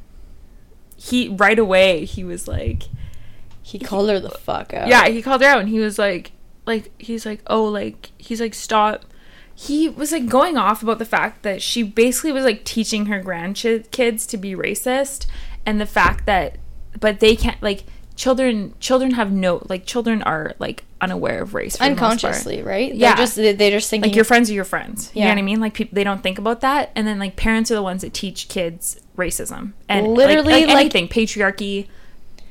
he right away he was like. He called her the fuck out. Yeah, he called her out and he was like, like he's like, oh, like he's like, stop. He was like going off about the fact that she basically was like teaching her grandkids to be racist, and the fact that, but they can't like children. Children have no like children are like unaware of race for the most part. unconsciously, right? Yeah. they're just they- just thinking Like your friends are your friends. You know Yeah. what I mean? Like people, they don't think about that, and then like parents are the ones that teach kids racism and Literally, like, like- anything, patriarchy,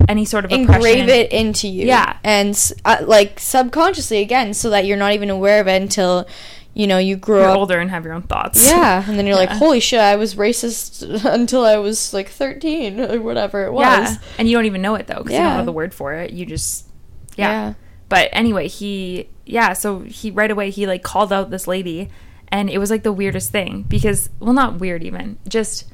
any sort of engrave oppression. it into you. Yeah. And uh, like subconsciously again, so that you're not even aware of it until you know you grow You're up. older and have your own thoughts. Yeah, and then you're like, holy shit, I was racist until I was like 13 or whatever it was. Yeah, and you don't even know it though because you don't Yeah. know the word for it. You just, yeah. Yeah. But anyway, he, yeah. So he right away he like called out this lady, and it was like the weirdest thing because, well, not weird even, just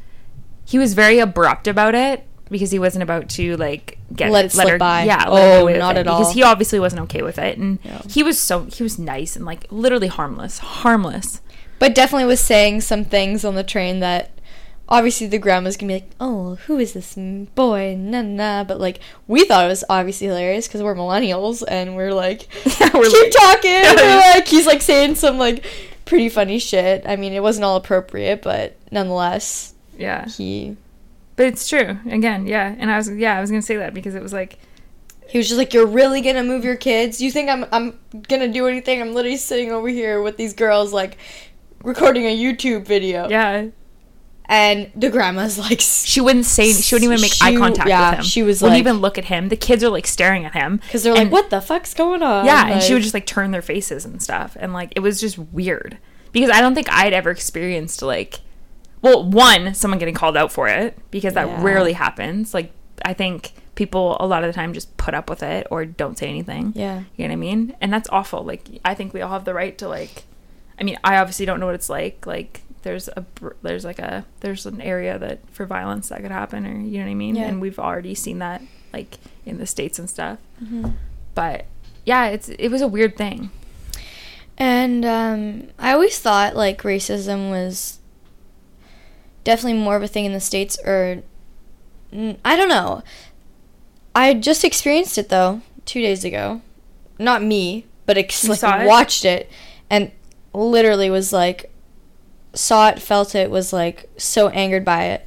he was very abrupt about it because he wasn't about to like get Let it slip her, by. Yeah, Oh, her get away not at all. Because he obviously wasn't okay with it, and Yeah. he was so he was nice and like literally harmless, harmless. But definitely was saying some things on the train that obviously the grandma's gonna be like, oh, who is this boy? Nah, nah. But like, we thought it was obviously hilarious because we're millennials and we're like, Yeah, we're keep like- talking. We're like, he's like saying some like pretty funny shit. I mean, it wasn't all appropriate, but nonetheless, Yeah, he but it's true. Again, yeah. And I was yeah I was gonna say that because it was like he was just like, "You're really gonna move your kids? You think I'm I'm gonna do anything? I'm literally sitting over here with these girls like recording a YouTube video." yeah And the grandma's like, she wouldn't say she wouldn't even make eye contact yeah, with him she was wouldn't like- even look at him the kids are like staring at him because they're like, "What the fuck's going on?" yeah and she would just like turn their faces and stuff and like it was just weird because i don't think i'd ever experienced like well one someone getting called out for it because that Yeah. rarely happens like i think people a lot of the time just put up with it or don't say anything Yeah. you know what i mean and that's awful like i think we all have the right to like i mean i obviously don't know what it's like like there's a there's like a there's an area that for violence that could happen or you know what i mean Yeah. and we've already seen that like in the states and stuff Mhm. but yeah it's it was a weird thing And um, I always thought like racism was definitely more of a thing in the states, or I don't know. I just experienced it though two days ago. Not me, but ex- like, it? watched it and literally was like saw it, felt it, was like so angered by it.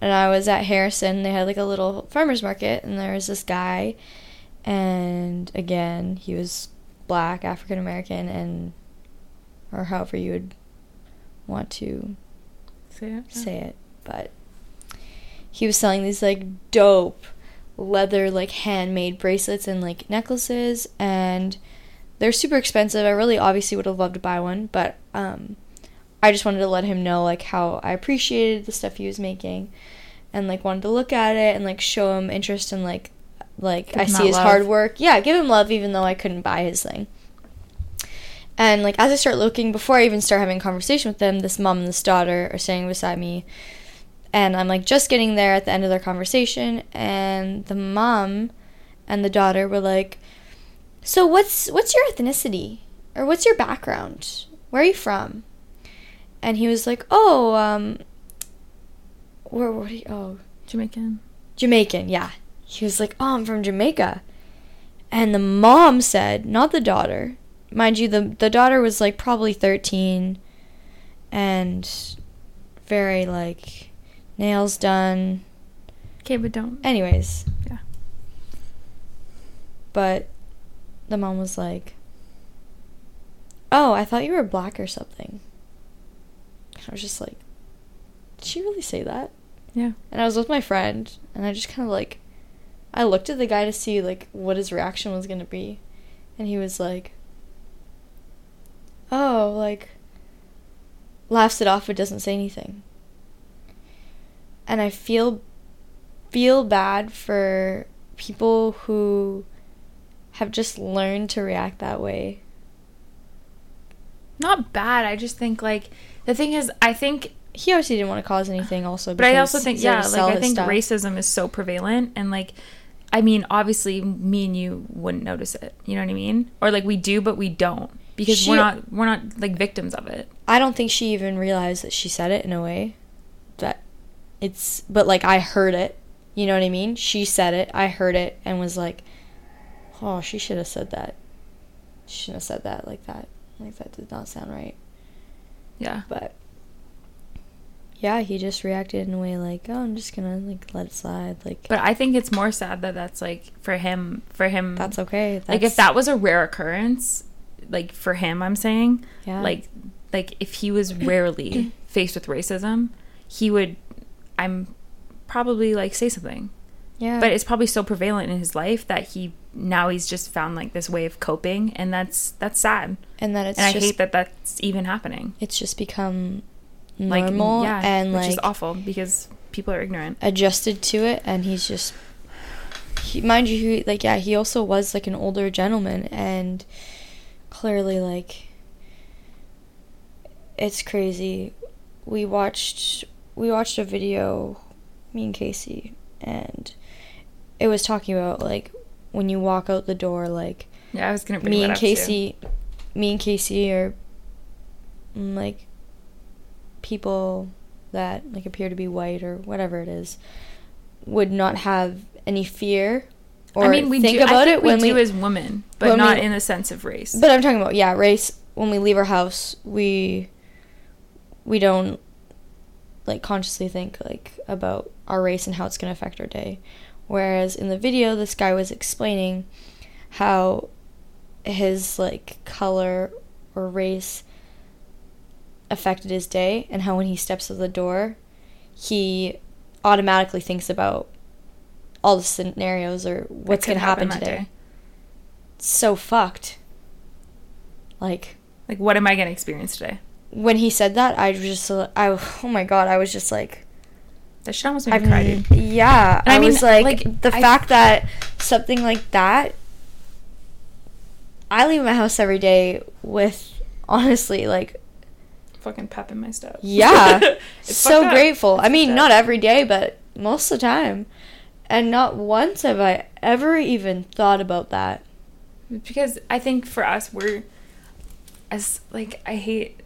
And I was at Harrison. They had like a little farmers market, and there was this guy, and again he was black, African American, and or however you would want to Say it. say it, but he was selling these like dope leather like handmade bracelets and like necklaces and they're super expensive. I really obviously would have loved to buy one, but um I just wanted to let him know like how I appreciated the stuff he was making and like wanted to look at it and like show him interest in like like Give I see his love. hard work. Yeah, give him love even though I couldn't buy his thing. And like as I start looking, before I even start having a conversation with them, this mom and this daughter are sitting beside me, and I'm like just getting there at the end of their conversation, and the mom and the daughter were like, "So what's what's your ethnicity or what's your background? Where are you from?" And he was like, "Oh, um, where what? Are you, oh, Jamaican. Jamaican, yeah." He was like, "Oh, I'm from Jamaica." And the mom said, not the daughter. Mind you, the the daughter was like probably 13 and very like nails done. Okay, but don't. Anyways, Yeah. but the mom was like, "Oh, I thought you were black or something." I was just like, "Did she really say that?" Yeah. And I was with my friend, and I just kind of like, I looked at the guy to see like what his reaction was gonna be, and he was like, "Oh, like," laughs it off but doesn't say anything. And I feel feel bad for people who have just learned to react that way. Not bad. I just think like the thing is, I think He obviously didn't want to cause anything, also. But I also think yeah, like I think stuff. racism is so prevalent and like I mean, obviously me and you wouldn't notice it. You know what I mean? Or like we do but we don't because She- we're not we're not like victims of it. I don't think she even realized that she said it in a way that it's but like I heard it. You know what I mean? She said it, I heard it and was like, "Oh, she should have said that. She shouldn't have said that like that. Like that did not sound right." Yeah. But yeah, he just reacted in a way like, "Oh, I'm just going to like let it slide." Like But I think it's more sad that that's like for him for him that's okay. like if that was a rare occurrence like for him I'm saying Yeah. like like if he was rarely faced with racism, he would I'm probably like say something. yeah. but it's probably so prevalent in his life that he now he's just found like this way of coping and that's that's sad and that it's and i just hate that that's even happening it's just become like normal yeah and which like is awful because people are ignorant adjusted to it and he's just he, mind you he, like yeah he also was like an older gentleman and clearly like it's crazy we watched we watched a video me and casey and it was talking about like when you walk out the door like yeah i was gonna bring me that and up too. Casey, me and Casey are mm, like people that like appear to be white or whatever it is, would not have any fear or i mean we think do about think it when we do as women but not we- in the sense of race but I'm talking about yeah, race. When we leave our house, we we don't like consciously think like about our race and how it's going to affect our day. Whereas in the video, this guy was explaining how his like color or race affected his day and how when he steps out the door, he automatically thinks about all the scenarios or what's going to happen, that today. day. So fucked. Like like what am i gonna experience today when he said that, I was just I oh my god, I was just like that shit almost made me cry dude. yeah, And I I, mean, was like, like, the I- fact that something like that I leave my house every day with honestly like fucking pep in my step yeah, It's so grateful. It's I mean, not every day, but most of the time. And not once have I ever even thought about that. because I think for us we're as like I hate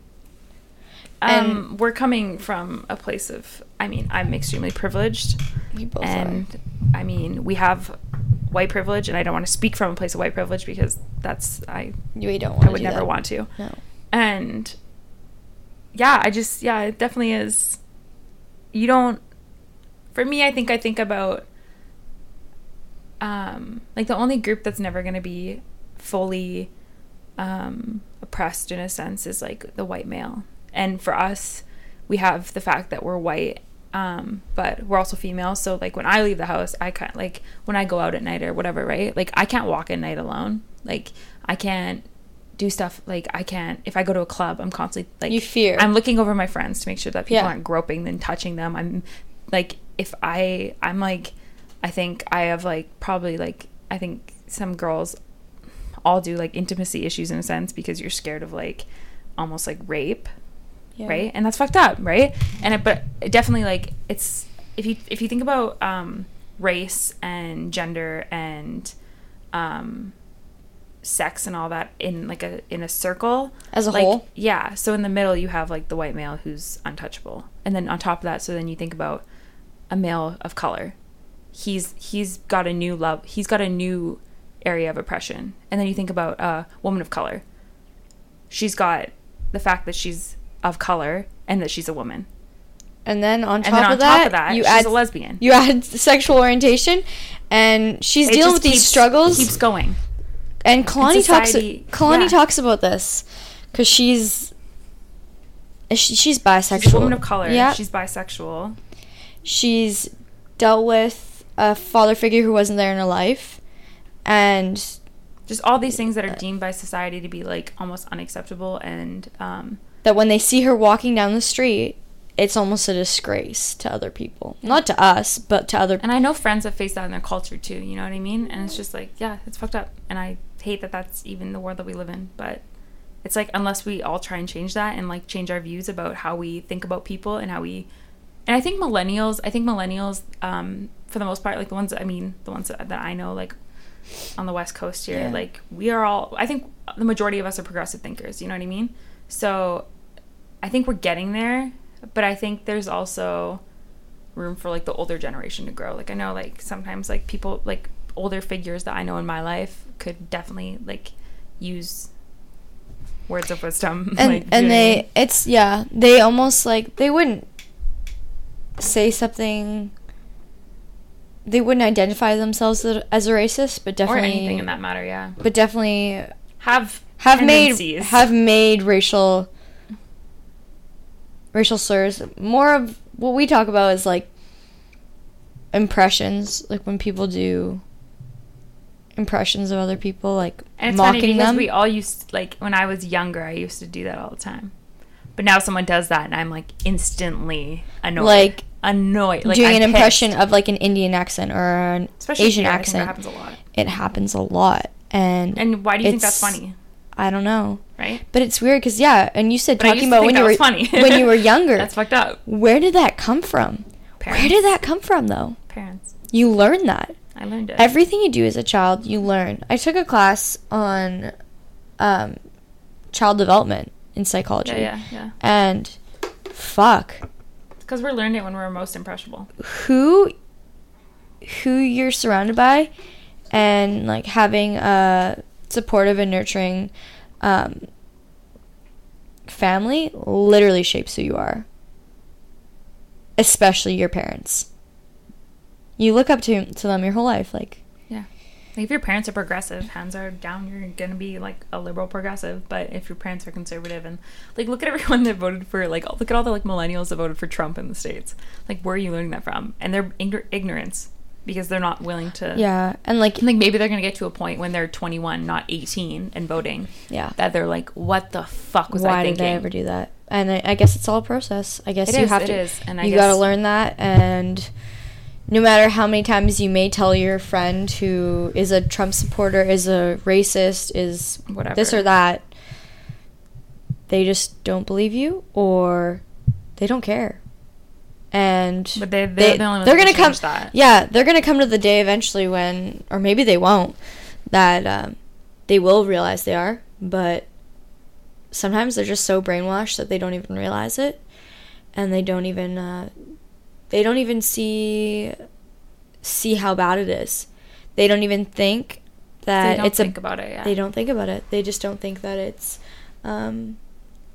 And- um we're coming from a place of I mean I'm extremely privileged We both and I mean, we have white privilege, and I don't want to speak from a place of white privilege because that's I We don't want I would never want to. No. And yeah, I just yeah, it definitely is. You don't. For me, I think I think about um like the only group that's never going to be fully um oppressed in a sense is like the white male. And for us, we have the fact that we're white um but we're also female so like when i leave the house i can't like when i go out at night or whatever right like i can't walk at night alone like i can't do stuff like i can't if i go to a club i'm constantly like You fear. i'm looking over my friends to make sure that people Yeah. aren't groping and touching them i'm like if i i'm like i think i have like probably like i think some girls all do like intimacy issues in a sense because you're scared of like almost like rape Yeah. right? And that's fucked up right? And it, but it definitely like it's if you if you think about um race and gender and um sex and all that in like a in a circle As a like, whole? yeah. So in the middle you have like the white male who's untouchable. And then on top of that so then you think about a male of color he's he's got a new love he's got a new area of oppression and then you think about a woman of color she's got the fact that she's of color and that she's a woman And then on top, then on of, that, top of that you she's add a lesbian you add sexual orientation, and she's It dealing with these struggles. keeps going and Kalani talks. society- Kalani yeah. talks about this because she's she, she's bisexual. she's a woman of color Yeah, she's bisexual she's dealt with a father figure who wasn't there in her life, and just all these things that are deemed by society to be like almost unacceptable and um that when they see her walking down the street, it's almost a disgrace to other people. Not to us, but to other. And I know friends that faced that in their culture too. You know what I mean? And it's just like, yeah, it's fucked up. And I hate that that's even the world that we live in. But it's like unless we all try and change that and like change our views about how we think about people and how we. And I think millennials. I think millennials, um, for the most part, like the ones I mean, the ones that, that I know, like on the West Coast here, Yeah. like we are all. I think the majority of us are progressive thinkers. You know what I mean? So I think we're getting there, but I think there's also room for like the older generation to grow. Like I know like sometimes like people like older figures that I know in my life could definitely like use words of wisdom. and like, and know what I they it's yeah they almost like they wouldn't say something they wouldn't identify themselves as a- racist but definitely or anything in that matter, yeah. but definitely Have have made have made racial racial slurs more of what we talk about is like impressions like when people do impressions of other people like and it's funny mocking because them we all used to, like when I was younger, I used to do that all the time. But now someone does that, and I'm like instantly annoyed. Like, annoyed, like doing I'm an impression pissed. of like an Indian accent or an Especially Asian here, accent. happens a lot. It happens a lot, and And why do you think that's funny? I don't know, Right? but it's weird because yeah, and you said But talking about when you were funny. when you were younger. That's fucked up. Where did that come from? Where did that come from though? Parents. You learn that. I learned it. Everything you do as a child, you learn. I took a class on um, child development in psychology. Yeah, yeah, yeah. And fuck, Because we're learning it when we're most impressionable. who who you're surrounded by and like having a supportive and nurturing um, family literally shapes who you are. Especially your parents. You look up to to them your whole life like. Like if your parents are progressive, hands are down, you're gonna be like a liberal progressive. But if your parents are conservative and like look at everyone that voted for like look at all the like millennials that voted for Trump in the states. Like where are you learning that from? And their ign- ignorance because they're not willing to. yeah, and like Like maybe they're gonna get to a point when they're 21, not 18, and voting. yeah. That they're like, what the fuck was I thinking? Why did? I ever do that? And I, I guess it's all a process. I guess It you is, have it to. is, and I you got to learn that, and no matter how many times you may tell your friend who is a Trump supporter, is a racist, is Whatever. this or that, they just don't believe you, or they don't care. And But they- they're the only they're gonna come. that. Yeah, they're gonna come to the day eventually when, or maybe they won't, that um, they will realize they are, but sometimes they're just so brainwashed that they don't even realize it and they don't even uh, they don't even see see how bad it is. They don't even think that they don't it's think a about it. Yeah. they don't think about it. They just don't think that it's um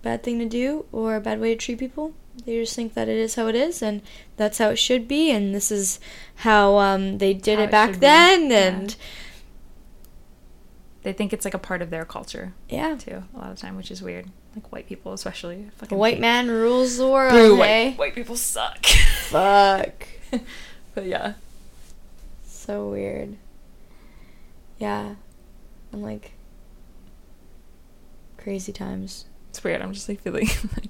bad thing to do or a bad way to treat people. They just think that it is how it is and that's how it should be and this is how um they did How it it back be. then Yeah. and They think it's like a part of their culture yeah. too. A lot of time, which is weird. Like white people, especially. Fucking white hate- man rules the world. Boo, hey? white, eh? white people suck. Fuck. but yeah. So weird. Yeah. I'm like crazy times. It's weird. I'm just like feeling like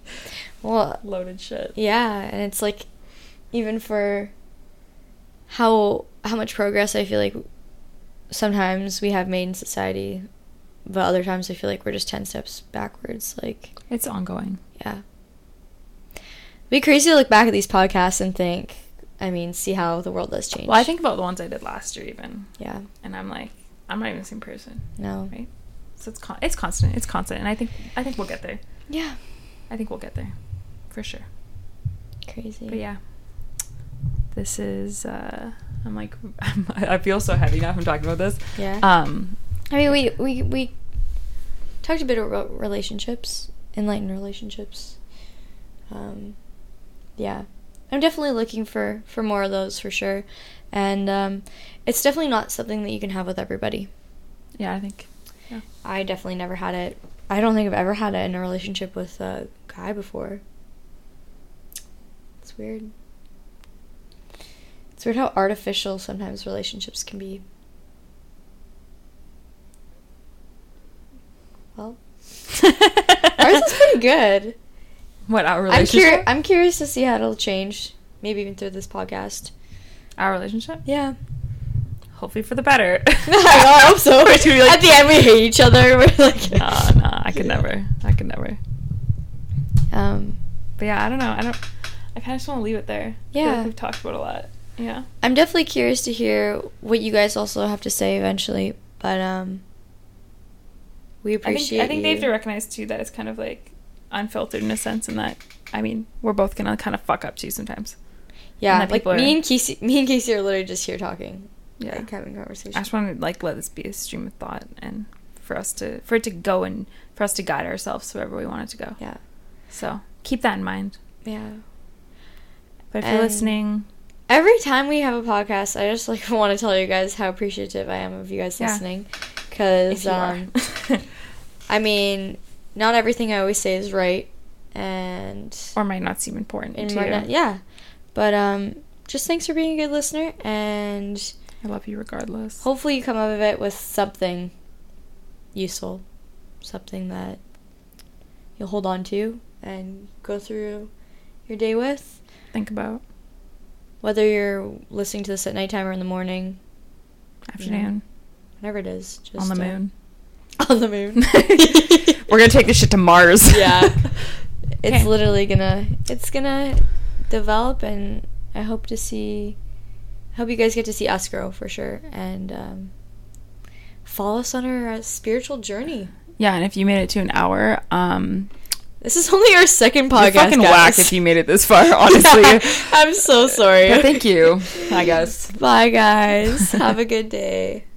Well, loaded shit. yeah, and it's like even for how how much progress I feel like sometimes we have made in society, but other times I feel like we're just 10 steps backwards like It's ongoing. yeah. It'd be crazy to look back at these podcasts and think, I mean, see how the world has changed. Well, I think about the ones I did last year even, yeah. and I'm like, I'm not even the same person, No. right? So it's con- it's constant. It's constant, and I think I think we'll get there. Yeah. I think we'll get there, for sure. Crazy. But yeah, this is. uh I'm like, I feel so heavy now I'm talking about this. Yeah. Um, I mean, we we we talked a bit about relationships, enlightened relationships. Um, yeah, I'm definitely looking for for more of those for sure, and um, it's definitely not something that you can have with everybody. yeah, I think. Yeah. I definitely never had it. I don't think I've ever had it in a relationship with a guy before. It's weird. It's weird how artificial sometimes relationships can be. Well, ours is pretty good. What our I'm, relationship? curi- I'm curious to see how it'll change. Maybe even through this podcast. our relationship. Yeah. Hopefully for the better. I hope so. Be like- At the end, we hate each other. We're like, Nah, nah, I could never. I could never. Um, But yeah, I don't know. I don't. I kind of just want to leave it there. Feel like Yeah. we've talked about a lot. Yeah. I'm definitely curious to hear what you guys also have to say eventually. But um, we I think. I think they have to recognize too that it's kind of like unfiltered in a sense, and that I mean we're both gonna kind of fuck up too sometimes. Yeah, like people are- me and Casey. Me and Casey are literally just here talking. Yeah. like having conversation. I just want to like let this be a stream of thought and for us to for it to go and for us to guide ourselves wherever we want it to go. yeah, So keep that in mind. yeah. But if you're listening, Every time we have a podcast, I just like want to tell you guys how appreciative I am of you guys Yeah. listening. Because um, I mean, not everything I always say is right, and or might not seem important and to might you. not- yeah. But um, just thanks for being a good listener, and I love you regardless. hopefully you come out of it with something useful, something that you'll hold on to and go through your day with. Think about Whether you're listening to this at nighttime or in the morning, afternoon whatever it is, just on the uh, moon. on the moon. We're gonna take this shit to Mars. yeah, it's literally gonna it's gonna develop, and I hope to see. I hope you guys get to see us grow for sure, and um, follow us on our uh, spiritual journey. Yeah, and if you made it to an hour, um, This is only our second podcast. you're fucking guys. whack if you made it this far. Honestly, Yeah, I'm so sorry. But thank you. I guess. Bye, guys. Have a good day.